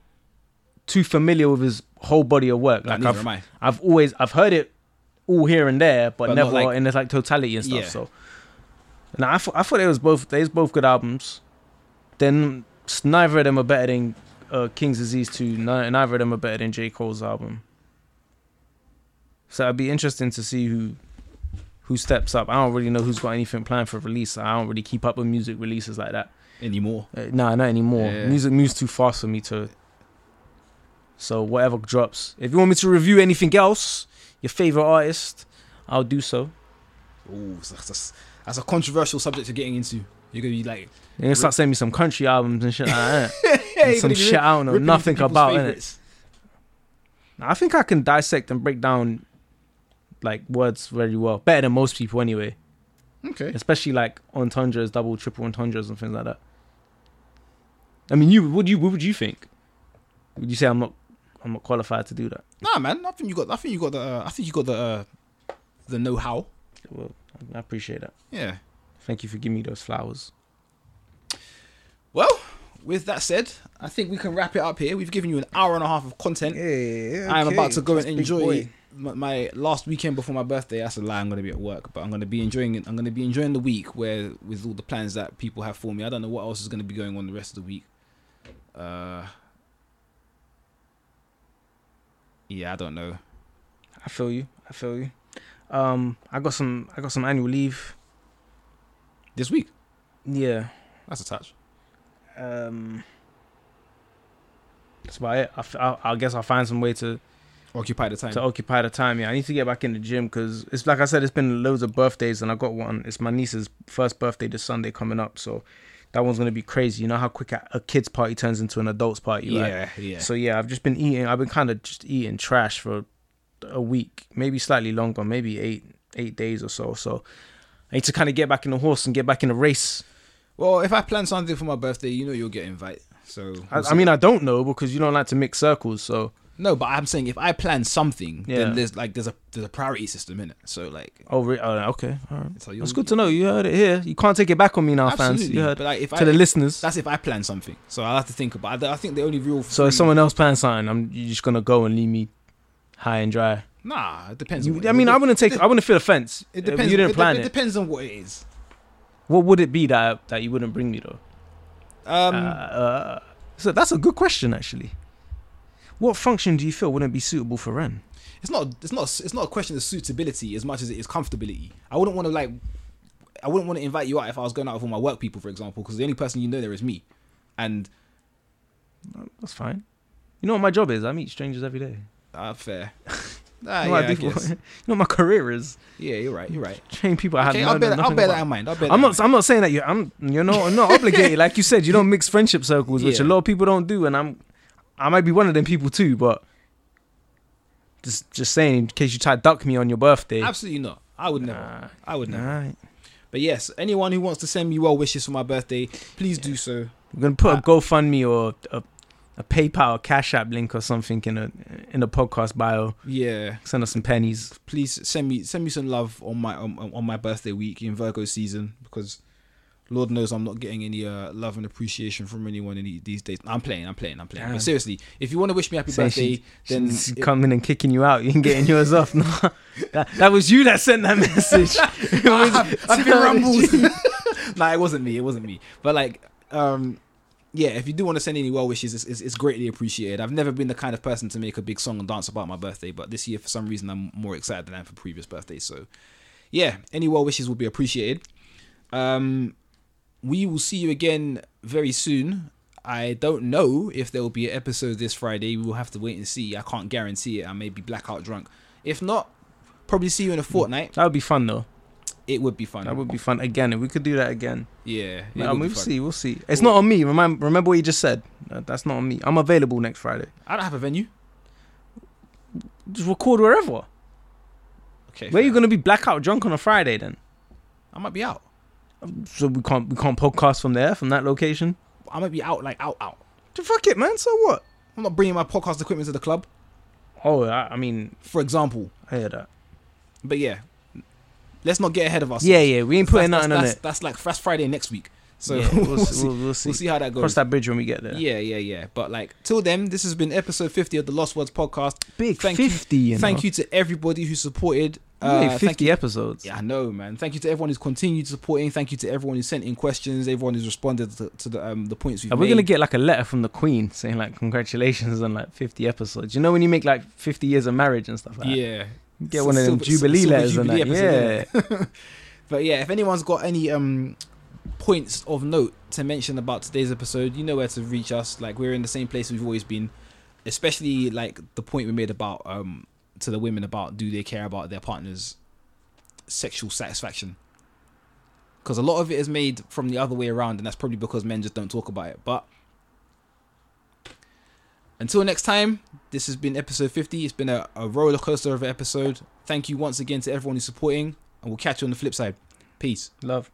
too familiar with his whole body of work. Like, I've. I've always I've heard it all here and there, but, But never like- in its like totality and stuff. Yeah. So, now I thought I thought it was both they was both good albums. Then neither of them are better than uh, King's Disease two. Ni- Neither of them are better than J Cole's album. So it'd be interesting to see who who steps up. I don't really know who's got anything planned for release. I don't really keep up with music releases like that. Anymore. Uh, nah, not anymore. Yeah. Music moves too fast for me to. So whatever drops. If you want me to review anything else, your favorite artist, I'll do so. Ooh, that's, that's, that's a controversial subject to getting into. You're gonna be like, You're gonna start sending me some country albums and shit like that. yeah, some shit I don't know nothing about. favourites. I think I can dissect and break down like words very well, better than most people anyway. Okay. Especially like entendres, double, triple entendres, and things like that. I mean, you would you what would you think? Would you say I'm not I'm not qualified to do that? Nah, man. I think you got. I think you got the. Uh, I think you got the. Uh, the know-how. Well, I appreciate that. Yeah. Thank you for giving me those flowers. Well, with that said, I think we can wrap it up here. We've given you an hour and a half of content. Yeah, I am about to go and enjoy my, my last weekend before my birthday. That's a lie. I'm going to be at work, but I'm going to be enjoying it. I'm going to be enjoying the week where with all the plans that people have for me. I don't know what else is going to be going on the rest of the week. Uh, yeah, I don't know. I feel you. I feel you. Um, I got some. I got some annual leave. This week, Yeah. that's a touch. Um, that's about it. I, I, I guess I'll find some way to Occupy the time. to occupy the time. Yeah, I need to get back in the gym because it's like I said, it's been loads of birthdays, and I got one. It's my niece's first birthday this Sunday coming up, so that one's gonna be crazy. You know how quick a, a kid's party turns into an adult's party, right? yeah, yeah. So yeah, I've just been eating. I've been kind of just eating trash for a week, maybe slightly longer, maybe eight eight days or so. So I need to kind of get back in the horse and get back in the race. Well, if I plan something for my birthday, you know you'll get invited. So I, we'll I see. mean, I don't know because you don't like to mix circles. So no, but I'm saying if I plan something, Yeah. then there's like there's a there's a priority system in it. So like, oh, re- oh okay, all right. so That's good to know. You heard it here. You can't take it back on me now, Absolutely. fans. You heard But like, if to I, the listeners. That's if I plan something. So I'll have to think about. it. I think the only real. So if someone else plans something, I'm you just gonna go and leave me high and dry. Nah, it depends. You- on what I mean, I wouldn't take. it- I wouldn't feel offense. It depends. You didn't plan it it. depends on what it is. What would it be that that you wouldn't bring me though? Um, uh, uh, so that's a good question actually. What function do you feel wouldn't be suitable for Ren? it's not. It's not. It's not a question of suitability as much as it is comfortability. I wouldn't want to like. I wouldn't want to invite you out if I was going out with all my work people, for example, because the only person you know there is me, and That's fine. You know what my job is? I meet strangers every day. uh, fair. Ah, You know, yeah, I I do you know what my career is yeah, you're right. You're right. train people. I have no, I'll bear that. I'll bear about. that in mind. I'll bear. I'm not. I'm not saying that you. I'm. You're not. I'm not obligated. Like you said, you don't mix friendship circles, which a lot of people don't do, and I'm. I might be one of them people too, but just just saying in case you try to duck me on your birthday. Absolutely not. I would never. Nah. I would never. Alright. But yes, anyone who wants to send me well wishes for my birthday, please do so. We're gonna put a Uh, GoFundMe or a, a PayPal Cash App link or something in a in the podcast bio. Yeah, Send us some pennies. please send me send me some love on my on, on my birthday week in Virgo season because Lord knows I'm not getting any uh, love and appreciation from anyone in these days. I'm playing, I'm playing, I'm playing. Damn. But seriously, if you want to wish me happy Saying birthday, she- then she's it- coming and kicking you out. You ain't getting yours off. No, that, that was you that sent that message. Was- I've, I've been rumbled. nah, it wasn't me. It wasn't me. But like, um, yeah, if you do want to send any well wishes, it's, it's, it's greatly appreciated. I've never been the kind of person to make a big song and dance about my birthday, but this year for some reason I'm more excited than I am for previous birthdays. So, yeah, any well wishes will be appreciated. Um, we will see you again very soon. I don't know if there will be an episode this Friday. We will have to wait and see. I can't guarantee it. I may be blackout drunk. If not, probably see you in a fortnight. that would be fun though. It would be fun. That would be fun again. If we could do that again, Yeah, would we'll fun. see. We'll see. It's not on me. Remember, remember what you just said. That- That's not on me. I'm available next Friday. I don't have a venue. Just record wherever. Okay. Where fair. you gonna be blackout drunk on a Friday then? I might be out. So we can't we can't podcast from there from that location. I might be out, like out, out. To fuck it, man. So what? I'm not bringing my podcast equipment to the club, Oh, I, I mean, for example. I hear that. But yeah, let's not get ahead of ourselves. Yeah, yeah. We ain't putting that's, nothing on that's, it. That's like that's Friday next week. So yeah, we'll, we'll, see. we'll, we'll see. We'll see how that goes. Cross that bridge when we get there. Yeah, yeah, yeah. But like till then, this has been episode 50 of the Lost Words podcast. Big Thank you- fifty. You, Thank know. you to everybody who supported. Uh, thank fifty you. episodes. Yeah, I know, man. Thank you to everyone who's continued supporting. Thank you to everyone who sent in questions. Everyone who's responded to, to the um the points we've Are we gonna get like a letter from the Queen saying like congratulations on like fifty episodes? You know when you make like fifty years of marriage and stuff like that. Get one of them jubilee letters and jubilee that. episode, Yeah. But yeah, if anyone's got any um points of note to mention about today's episode, you know where to reach us. Like we're in the same place we've always been. Especially like the point we made about um to the women about do they care about their partner's sexual satisfaction? Because a lot of it is made from the other way around, and that's probably because men just don't talk about it. But until next time, this has been episode 50. It's been a, a roller coaster of an episode. Thank you once again to everyone who's supporting, and we'll catch you on the flip side. Peace. Love.